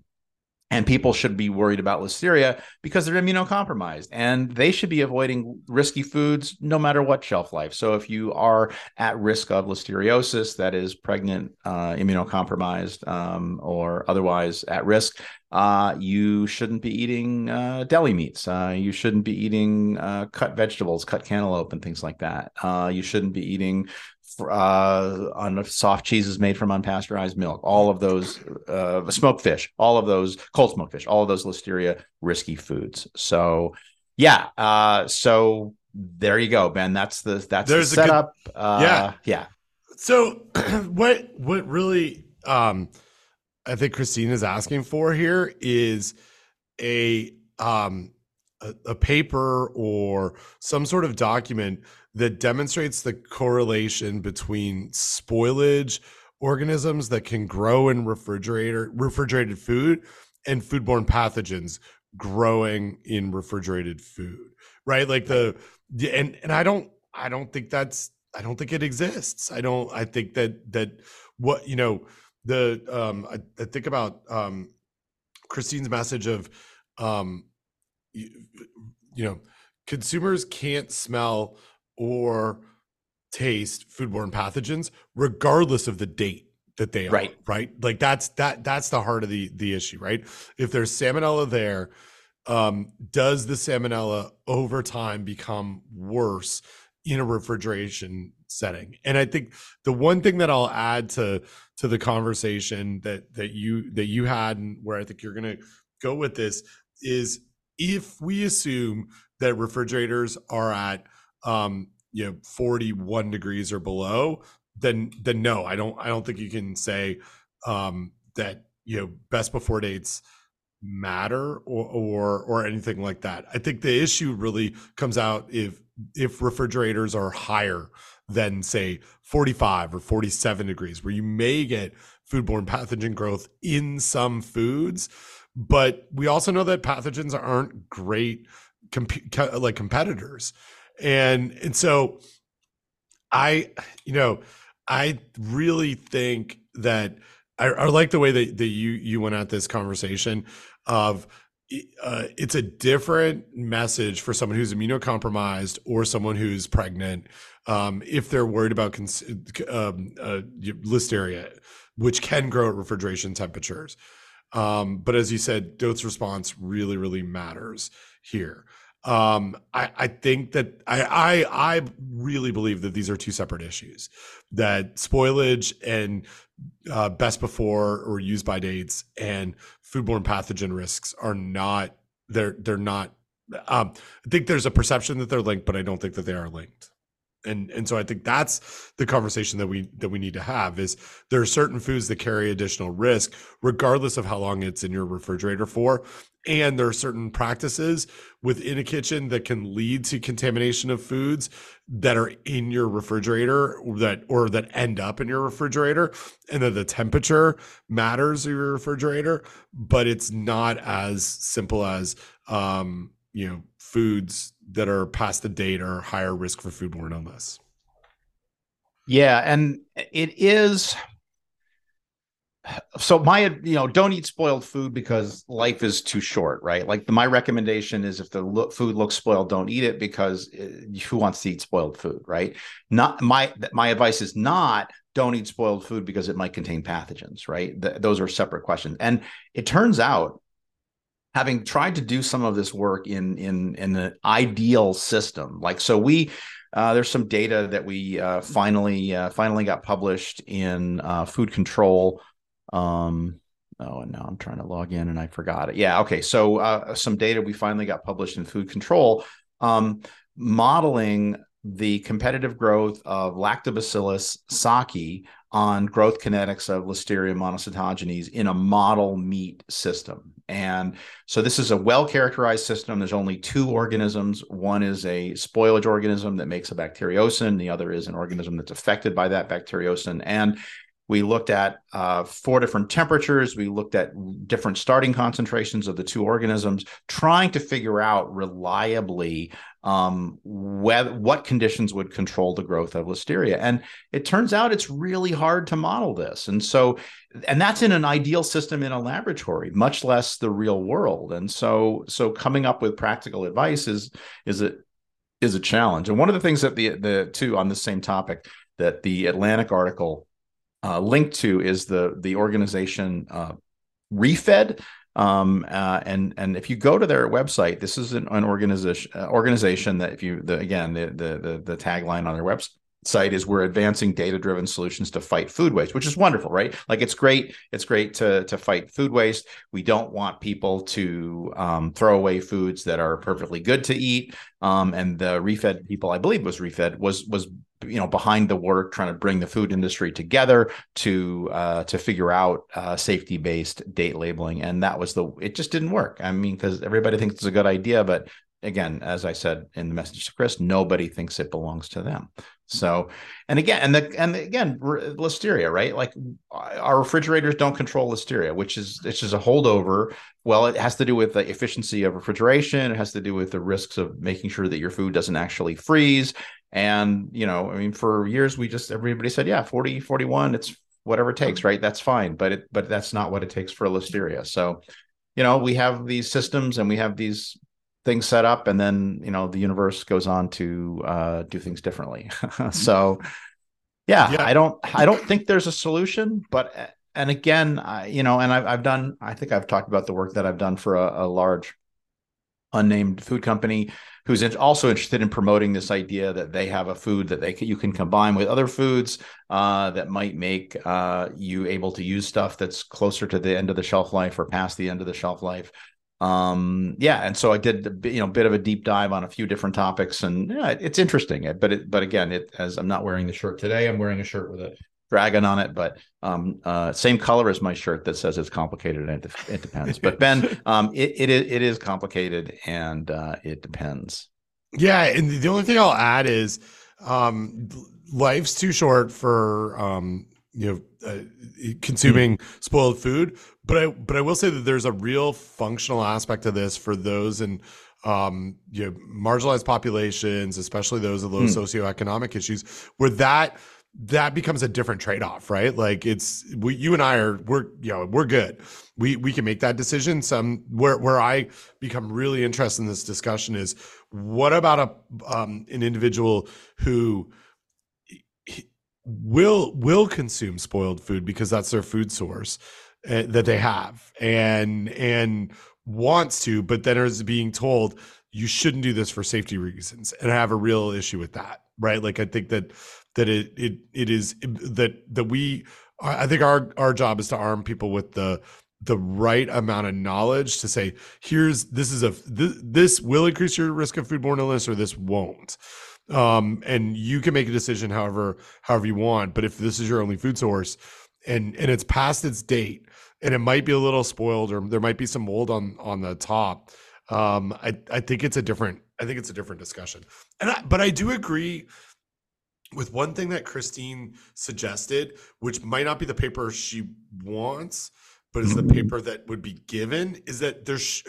and people should be worried about listeria because they're immunocompromised and they should be avoiding risky foods no matter what shelf life. So if you are at risk of listeriosis, that is pregnant, uh, immunocompromised, um, or otherwise at risk, uh, you shouldn't be eating uh, deli meats. Uh, you shouldn't be eating uh, cut vegetables, cut cantaloupe, and things like that. Uh, you shouldn't be eating uh, on soft cheeses made from unpasteurized milk, all of those uh, smoked fish, all of those cold smoked fish, all of those listeria risky foods. So, yeah. Uh, so there you go, Ben. That's the that's There's the setup. Good, uh, yeah, yeah. So *clears throat* what what really um, I think Christine is asking for here is a um, a, a paper or some sort of document that demonstrates the correlation between spoilage organisms that can grow in refrigerator refrigerated food and foodborne pathogens growing in refrigerated food right? Like the and and i don't i don't think that's i don't think it exists. I don't i think that that what you know the um i, I think about um christine's message of um, you, you know, consumers can't smell or taste foodborne pathogens regardless of the date that they right. are right. like that's that that's the heart of the the issue right? If there's salmonella there um does the salmonella over time become worse in a refrigeration setting? And i think the one thing that i'll add to to the conversation that that you that you had and where i think you're going to go with this is if we assume that refrigerators are at um you know 41 degrees or below then then no i don't i don't think you can say um that you know best before dates matter or or or anything like that. I think the issue really comes out if if refrigerators are higher than say 45 or 47 degrees where you may get foodborne pathogen growth in some foods but we also know that pathogens aren't great comp- like competitors and and so i you know i really think that I, I, like the way that, that you you went at this conversation of uh, it's a different message for someone who's immunocompromised or someone who's pregnant um, if they're worried about cons- um, uh, listeria which can grow at refrigeration temperatures. Um, but as you said dose response really really matters here um, I, I, think that I, I, I really believe that these are two separate issues. That spoilage and uh, best before or use by dates and foodborne pathogen risks are not they're they're not. Um, I think there's a perception that they're linked, but I don't think that they are linked and and so I think that's the conversation that we that we need to have is there are certain foods that carry additional risk regardless of how long it's in your refrigerator for. And there are certain practices within a kitchen that can lead to contamination of foods that are in your refrigerator that or that end up in your refrigerator and that the temperature matters in your refrigerator but it's not as simple as um you know foods that are past the date are higher risk for foodborne illness. Yeah, and it is so my you know don't eat spoiled food because life is too short right? Like the, my recommendation is if the food looks spoiled don't eat it because uh, who wants to eat spoiled food right? Not my my advice is not don't eat spoiled food because it might contain pathogens right? Th- those are separate questions. And it turns out having tried to do some of this work in in in an ideal system. Like so we uh, there's some data that we uh, finally uh, finally got published in uh, food control. Um oh and now i'm trying to log in and i forgot it. Yeah okay. So uh, some data we finally got published in food control. Um modeling the competitive growth of lactobacillus sakei on growth kinetics of Listeria monocytogenes in a model meat system. And so this is a well characterized system. There's only two organisms. One is a spoilage organism that makes a bacteriocin, the other is an organism that's affected by that bacteriocin. And we looked at uh, four different temperatures. We looked at different starting concentrations of the two organisms, trying to figure out reliably um, what conditions would control the growth of listeria. And it turns out it's really hard to model this. And so, and that's in an ideal system in a laboratory, much less the real world. And so, so coming up with practical advice is is a is a challenge. And one of the things that the the two on the same topic that the Atlantic article uh, linked to is the the organization uh, Refed. Um, uh, and and if you go to their website, this is an, an organization uh, organization that if you the again the the the, the tagline on their website site is we're advancing data driven solutions to fight food waste which is wonderful right? Like it's great it's great to to fight food waste. We don't want people to um, throw away foods that are perfectly good to eat. Um, and the refed people i believe was refed was was you know behind the work trying to bring the food industry together to uh, to figure out uh, safety based date labeling. And that was the it just didn't work. I mean because everybody thinks it's a good idea but again as i said in the message to chris nobody thinks it belongs to them so and again and the and again listeria right like uh, our refrigerators don't control listeria which is it's just a holdover well it has to do with the efficiency of refrigeration it has to do with the risks of making sure that your food doesn't actually freeze and, you know, I mean, for years we just everybody said, yeah, 40, 41, it's whatever it takes, right? That's fine. But it but that's not what it takes for listeria. So you know, we have these systems and we have these things set up, and then you know the universe goes on to uh, do things differently. *laughs* so, yeah, yeah, I don't I don't think there's a solution, but and again, I, you know, and I've I've done I think I've talked about the work that I've done for a, a large unnamed food company who's also interested in promoting this idea that they have a food that they can, you can combine with other foods uh, that might make uh, you able to use stuff that's closer to the end of the shelf life or past the end of the shelf life. Um, yeah, and so I did a, you know a bit of a deep dive on a few different topics, and yeah, it's interesting. But it, but again, it as I'm not wearing the shirt today, I'm wearing a shirt with a dragon on it, but um, uh, same color as my shirt that says it's complicated and it, it depends. But Ben, *laughs* um, it, it is it is complicated and uh, it depends. Yeah, and the only thing I'll add is um, life's too short for um, you know uh, consuming mm-hmm. spoiled food. But I but I will say that there's a real functional aspect to this for those and um, you know marginalized populations, especially those with low mm. socioeconomic issues, where that that becomes a different trade-off right? Like it's we, you and i are we're you know we're good. We we can make that decision. Some where where i become really interested in this discussion is what about a um, an individual who will will consume spoiled food because that's their food source uh, that they have and and wants to but then is being told you shouldn't do this for safety reasons. And i have a real issue with that right? Like i think that that it it it is that that we I think our our job is to arm people with the the right amount of knowledge to say here's this is a this, this will increase your risk of foodborne illness or this won't. Um and you can make a decision however however you want but if this is your only food source and and it's past its date and it might be a little spoiled or there might be some mold on on the top um i i think it's a different i think it's a different discussion and I, but i do agree with one thing that Christine suggested, which might not be the paper she wants, but is the mm-hmm. paper that would be given, is that there's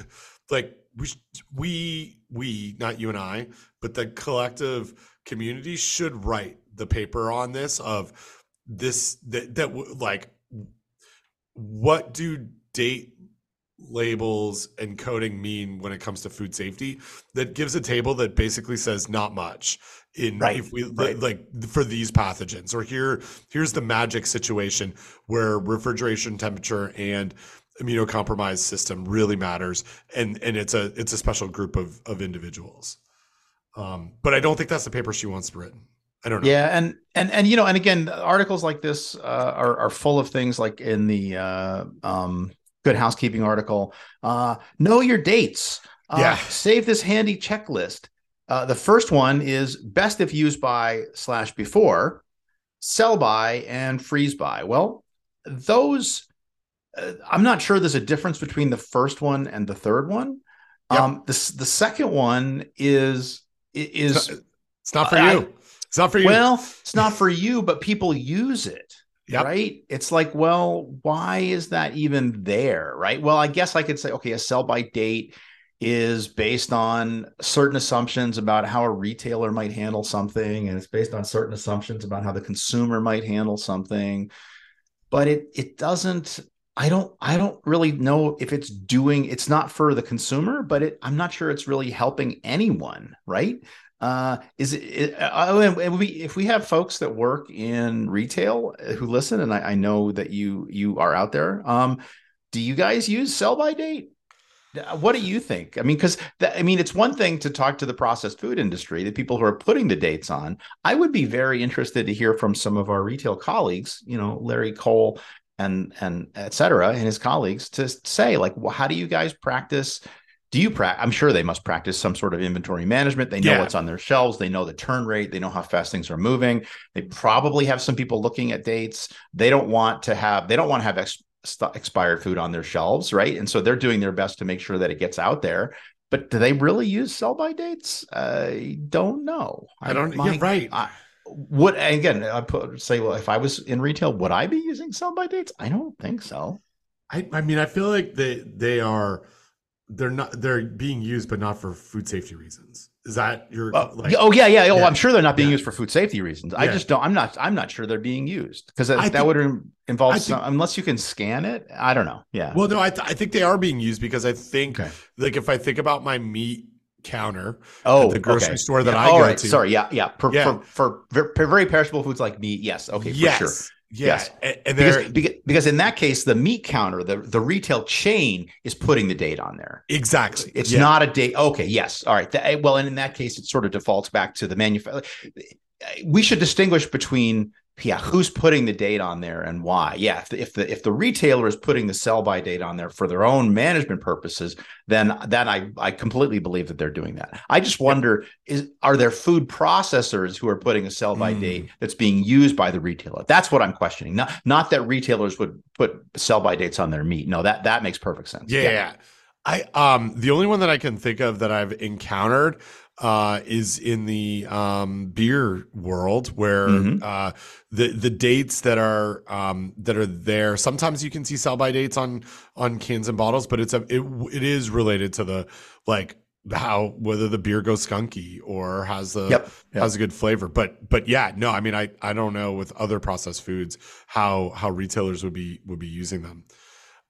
like we we we not you and I, but the collective community should write the paper on this of this that that like what do date labels and coding mean when it comes to food safety that gives a table that basically says not much in right. if we right. like for these pathogens or here here's the magic situation where refrigeration temperature and immunocompromised system really matters and and it's a it's a special group of of individuals um but i don't think that's the paper she wants written i don't know yeah and and and you know and again articles like this uh, are are full of things like in the uh um good housekeeping article uh know your dates uh, yeah save this handy checklist uh, the first one is best if used by slash before, sell by, and freeze by. Well, those, uh, I'm not sure there's a difference between the first one and the third one. Yep. Um, the, the second one is is it's not, for you. It's not for you. Well, it's not for you, but people use it. Yep. Right. It's like, well, why is that even there? Right. Well, I guess I could say, okay, a sell by date is based on certain assumptions about how a retailer might handle something and it's based on certain assumptions about how the consumer might handle something but it it doesn't i don't i don't really know if it's doing it's not for the consumer but it i'm not sure it's really helping anyone right uh is it, uh, and we if we have folks that work in retail who listen and I, I know that you you are out there um do you guys use sell by date what do you think? I mean, because I mean, it's one thing to talk to the processed food industry, the people who are putting the dates on. I would be very interested to hear from some of our retail colleagues, you know, Larry Cole and and et cetera, and his colleagues to say, like, well, how do you guys practice? Do you practice? I'm sure they must practice some sort of inventory management. They know yeah. what's on their shelves. They know the turn rate. They know how fast things are moving. They probably have some people looking at dates. They don't want to have. They don't want to have ex- expired food on their shelves, right? And so they're doing their best to make sure that it gets out there. But do they really use sell by dates? I don't know. I don't. My, yeah, right. I, would again? I put say, well, if I was in retail, would I be using sell by dates? I don't think so. I, I mean, I feel like they they are they're not they're being used, but not for food safety reasons. Is that your? Well, like, oh yeah, yeah. Oh, yeah. I'm sure they're not being Yeah. used for food safety reasons. I just don't. I'm not. I'm not sure they're being used because that, that would involve I some, unless you can scan it. I don't know. Yeah. well, no, I, th- I think they are being used because I think, Okay. like, if I think about my meat counter, oh, the grocery okay. store that Yeah, I go right. to- Sorry. Yeah. Yeah. For, Yeah. For, for for very perishable foods like meat. Yes. Okay. yes, For sure. Yeah, Yes. and, Because, because in that case, the meat counter, the the retail chain is putting the date on there. exactly. It's yeah. not a date. Okay, yes, all right. Well, and in that case, it sort of defaults back to the manufacturer. We should distinguish between yeah, who's putting the date on there and why. Yeah, if the, if the if the retailer is putting the sell by date on there for their own management purposes, then then I I completely believe that they're doing that. I just wonder is are there food processors who are putting a sell by Mm. date that's being used by the retailer? That's what I'm questioning. Not not that retailers would put sell by dates on their meat. No, that that makes perfect sense. Yeah, yeah. yeah. I um the only one that I can think of that I've encountered uh is in the um beer world where Mhm. uh the the dates that are um that are there sometimes you can see sell by dates on on cans and bottles but it's a it, it is related to the like how whether the beer goes skunky or has the Yep. Yep. has a good flavor but but yeah no i mean i i don't know with other processed foods how how retailers would be would be using them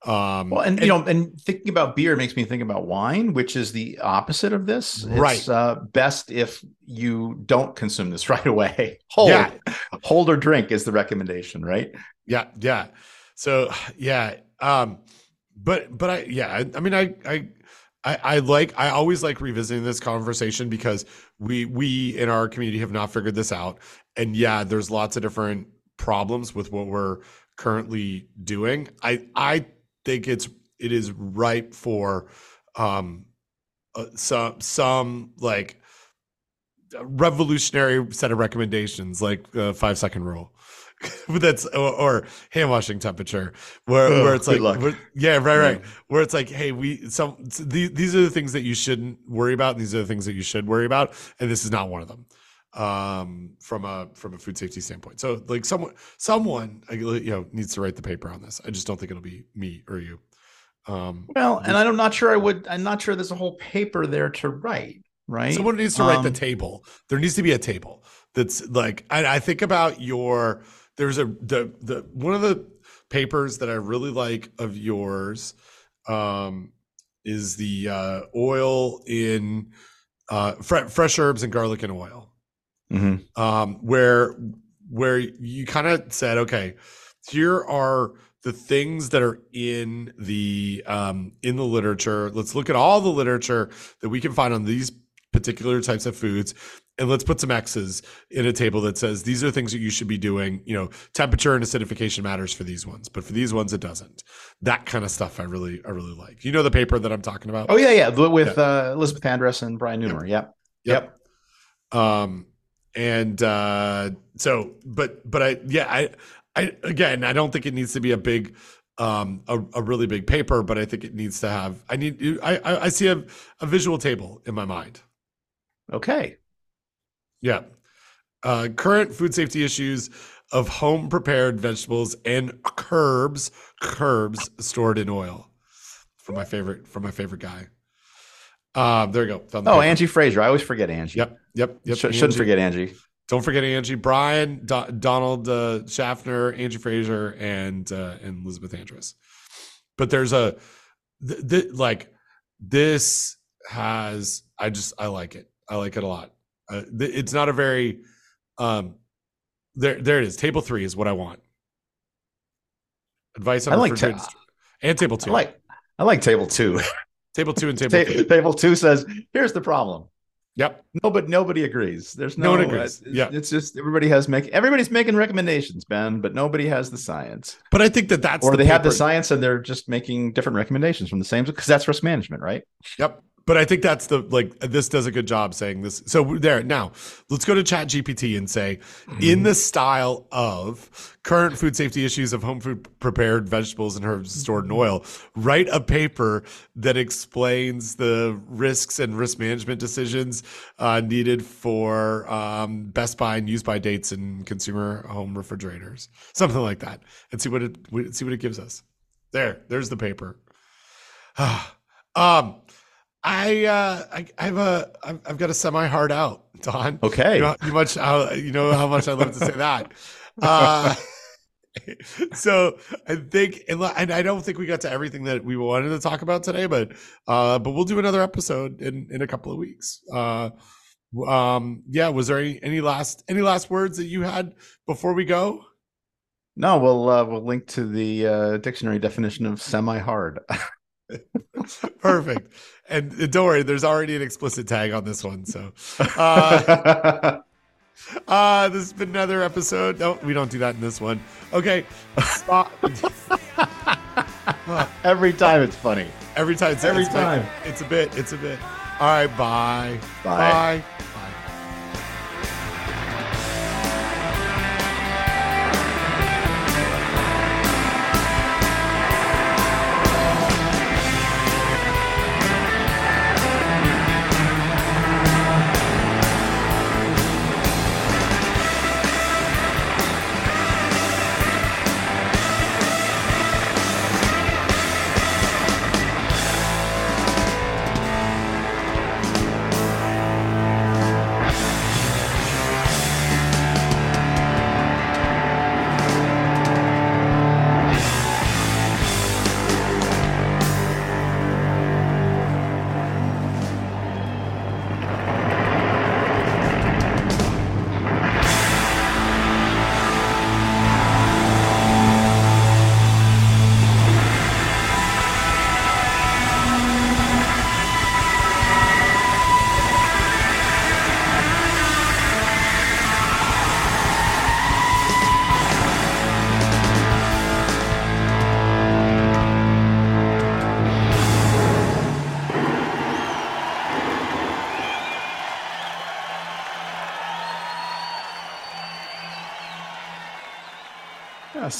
um Well, and, you know, and thinking about beer makes me think about wine, which is the opposite of this. Right. It's uh, best if you don't consume this *laughs* right away. Hold, Yeah. hold or drink is the recommendation, right? Yeah, yeah. So yeah, um, but but I yeah, I, I mean I I I I like I always like revisiting this conversation because we we in our community have not figured this out, and yeah, there's lots of different problems with what we're currently doing. I I think it's it is ripe for um uh, some some like revolutionary set of recommendations like uh, five second rule. *laughs* But that's or, or hand washing temperature where, Ugh, where it's like where- yeah right right. Where it's like hey we some these, these are the things that you shouldn't worry about and these are the things that you should worry about and this is not one of them um from a from a food safety standpoint so like someone someone you know needs to write the paper on this i just don't think it'll be me or you um Well, and I'm not sure I would, I'm not sure there's a whole paper there to write, right? Someone needs to write the Um, table. There needs to be a table that's like I, I think about your. There's a the the one of the papers that I really like of yours um, is the uh, oil in uh, fre- fresh herbs and garlic and oil, mhm. um, where where you kind of said, okay, here are the things that are in the um, in the literature. Let's look at all the literature that we can find on these particular types of foods, and let's put some X's in a table that says these are things that you should be doing. You know, temperature and acidification matters for these ones, but for these ones it doesn't. That kind of stuff I really I really like. You know the paper that I'm talking about? Oh, yeah, yeah. With uh, Elizabeth Andress and Brian Nummer. Yep. Yep. Um, and uh, so, but but I yeah I I again I don't think it needs to be a big um a, a really big paper, but I think it needs to have I need I I, I see a, a visual table in my mind. Okay. Yeah. Uh, current food safety issues of home prepared vegetables and curbs, curbs stored in oil. For my favorite, for my favorite guy. Um, there we go. Oh, paper. Angie Fraser. I always forget Angie. Yep, yep, yep. Sh- shouldn't forget Angie. Don't forget Angie, Brian, Do- Donald uh, Schaffner, Angie Fraser, and uh, and Elizabeth Andress. But there's a th- th- like this has I just I like it. I like it a lot. Uh, th- it's not a very um there there it is. Table three is what I want. Advice on I like ta- and table two. I like I like table two. *laughs* table two and table Ta- three. table two says, "Here's the problem." Yep. No, but nobody agrees. There's No no, one agrees. uh, Yeah. it's just everybody has make everybody's making recommendations, Ben, but nobody has the science, But I think that that's or the they have the science and they're just making different recommendations from the same because that's risk management, right? Yep. But I think that's the like this does a good job saying this. So there now, let's go to Chat GPT and say, in the style of current food safety issues of home food prepared vegetables and herbs stored in oil, write a paper that explains the risks and risk management decisions uh, needed for um, best buy and use by dates in consumer home refrigerators, something like that, and see what it see what it gives us. There, there's the paper. *sighs* um, I, uh, I, I have a I've, I've got a semi hard out, Don. Okay. You know, you much how you know how much I love to say that. Uh, *laughs* so I think, and I don't think we got to everything that we wanted to talk about today, but uh, but we'll do another episode in in a couple of weeks. Uh, um, yeah. Was there any any last any last words that you had before we go? No, we'll uh, we'll link to the uh, dictionary definition of semi hard. *laughs* Perfect. And uh, don't worry, there's already an explicit tag on this one. So, *laughs* uh, uh, this has been another episode. No, we don't do that in this one. Okay. Stop. *laughs* every time it's funny. Every time. It's, every it's time. It's a bit. It's a bit. All right. Bye. Bye. Bye.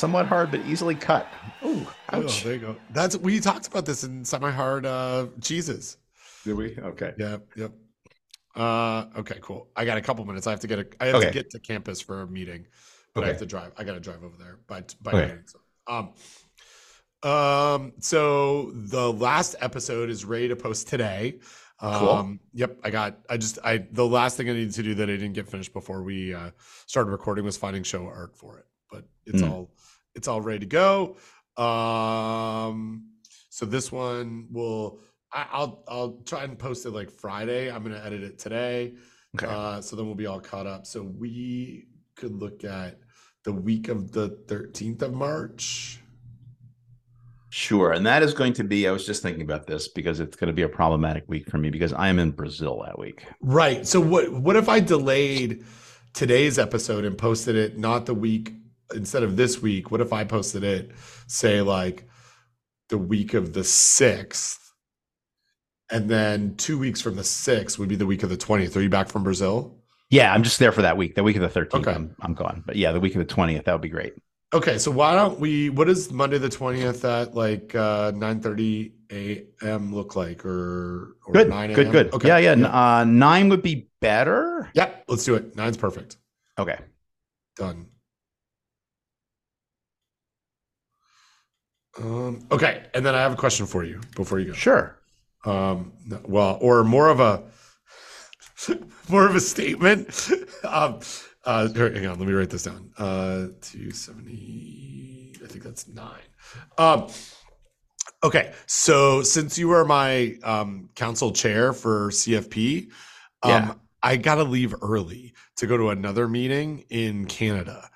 Somewhat hard but easily cut. Ooh, ouch. Oh, there you go. That's we talked about this in semi-hard uh cheeses. Did we? Okay. Yep. Yep. Uh okay, cool. I got a couple minutes. I have to get a I have okay. to get to campus for a meeting, but okay. I have to drive. I gotta drive over there by by okay. so, um um so the last episode is ready to post today. Cool. Um, yep, I got. I just. I the last thing I needed to do that I didn't get finished before we uh, started recording was finding show art for it but it's mm. all it's all ready to go. Um, so this one will I, will I'll try and post it like Friday. I'm gonna edit it today. Okay. Uh, so then we'll be all caught up. So we could look at the week of the 13th of March. Sure. And that is going to be, I was just thinking about this because it's going to be a problematic week for me because I am in Brazil that week. Right. So what what if I delayed today's episode and posted it not the week instead of this week, what if I posted it, say like the week of the sixth, and then two weeks from the sixth would be the week of the twentieth. Are you back from Brazil? Yeah, I'm just there for that week. The week of the thirteenth, okay. I'm, I'm gone. But yeah, the week of the twentieth, that would be great. Okay, so why don't we? What does Monday the twentieth at like uh, nine thirty a.m. look like, or, or good, good, good. Okay, yeah, yeah. yeah. Uh, nine would be better. Yep, let's do it. Nine's perfect. Okay, done. Um, okay, and then I have a question for you before you go. Sure. Um, well, or more of a *laughs* more of a statement. *laughs* um, uh, hang on, let me write this down. Uh, two seventy. I think that's nine. Um, okay, so since you are my um, council chair for CFP, um, yeah. I got to leave early to go to another meeting in Canada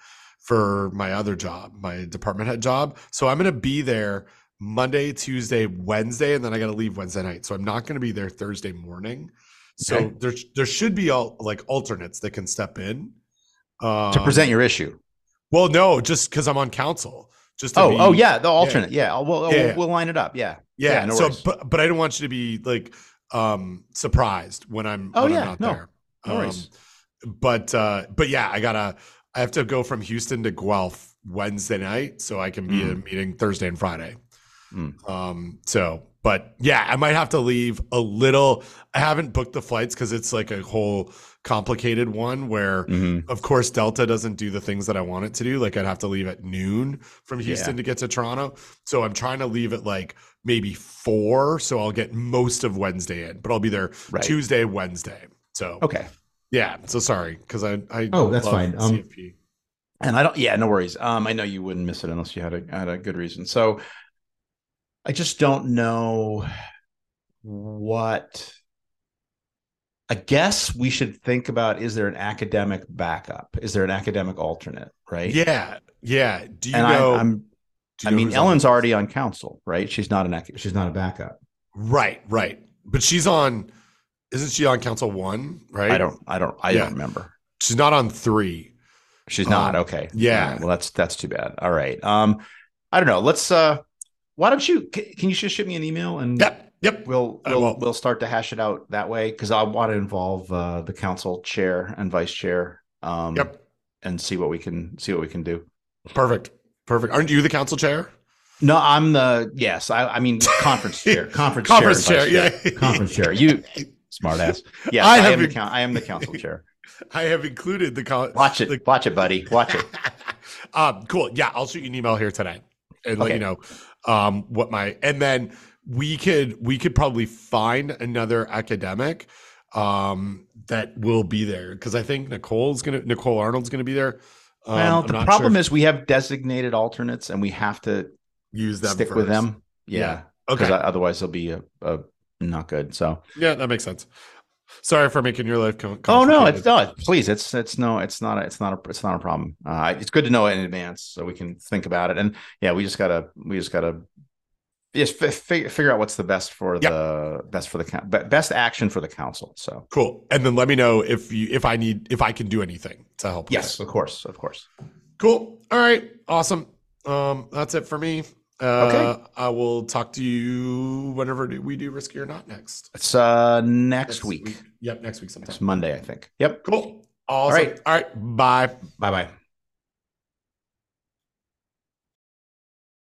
for my other job, my department head job. So I'm going to be there Monday, Tuesday, Wednesday, and then I got to leave Wednesday night. So I'm not going to be there Thursday morning. So okay. there there should be all like alternates that can step in um, to present your issue. Well, no, just because I'm on council. Just oh, be, oh yeah, the alternate. Yeah, yeah. We'll, yeah. we'll, we'll line it up. Yeah, yeah. yeah no so, but but I don't want you to be like um surprised when I'm oh when yeah I'm not no. there. No um, but uh but yeah, I gotta I have to go from Houston to Guelph Wednesday night, so I can be mm. in a meeting Thursday and Friday. Mm. Um, so, but yeah, I might have to leave a little. I haven't booked the flights because it's like a whole complicated one where Mhm. of course delta doesn't do the things that i want it to do like i'd have to leave at noon from houston to get to toronto so i'm trying to leave at like maybe four so i'll get most of wednesday in but i'll be there Right. tuesday wednesday so Okay. Yeah so sorry because i i Oh, that's love fine. Um, CFP. And I don't, yeah, no worries. Um, I know you wouldn't miss it unless you had a had a good reason. So I just don't know what I guess we should think about is there an academic backup? Is there an academic alternate? Right. yeah yeah do you and know I, I'm do I you know mean, who's Ellen's already on council, right? She's not an ac- She's not a backup. right right but she's on isn't she on council one right I don't I don't I Yeah. don't remember. she's not on three She's not. Um, okay. yeah. Right, Well, that's that's too bad. All right. Um, I don't know. Let's uh why don't you c- can you just shoot me an email and yep yep we'll we'll, we'll start to hash it out that way because I want to involve uh, the council chair and vice chair. Um, Yep. and see what we can see what we can do. Perfect. Perfect. Aren't you the council chair? No, I'm the yes. I I mean *laughs* conference chair, conference, chair. Conference chair, chair. Yeah. Conference chair. You *laughs* smart ass. *laughs* Yeah, I I, have am the I am the council chair. *laughs* I have included the con- Watch it, the- watch it, buddy. Watch it. *laughs* um, cool. Yeah, I'll shoot you an email here today and let you know um what my and then we could we could probably find another academic um that will be there because I think Nicole's gonna Nicole Arnold's gonna be there. Um, well, the problem sure is we have designated alternates, and we have to use them stick with them. Yeah. Yeah, because Okay. otherwise there'll be a, a not good. So. yeah, that makes sense. Sorry for making your life Oh no, it's not. Please, it's it's no, it's not. A, it's not a. It's not a problem. Uh, it's good to know it in advance so we can think about it. And yeah, we just gotta. We just gotta. Just f- figure figure out what's the best for Yep. the best for the best action for the council. So Cool. And then let me know if you if I need if I can do anything to help. yes, of course, of course. Cool. All right. Awesome. Um, that's it for me. Uh, Okay. I will talk to you whenever we do risky or not next. It's uh next, week. Yep. Next week sometime. It's Monday, I think. Yep. Cool. Awesome. right. All right. Bye. Bye bye.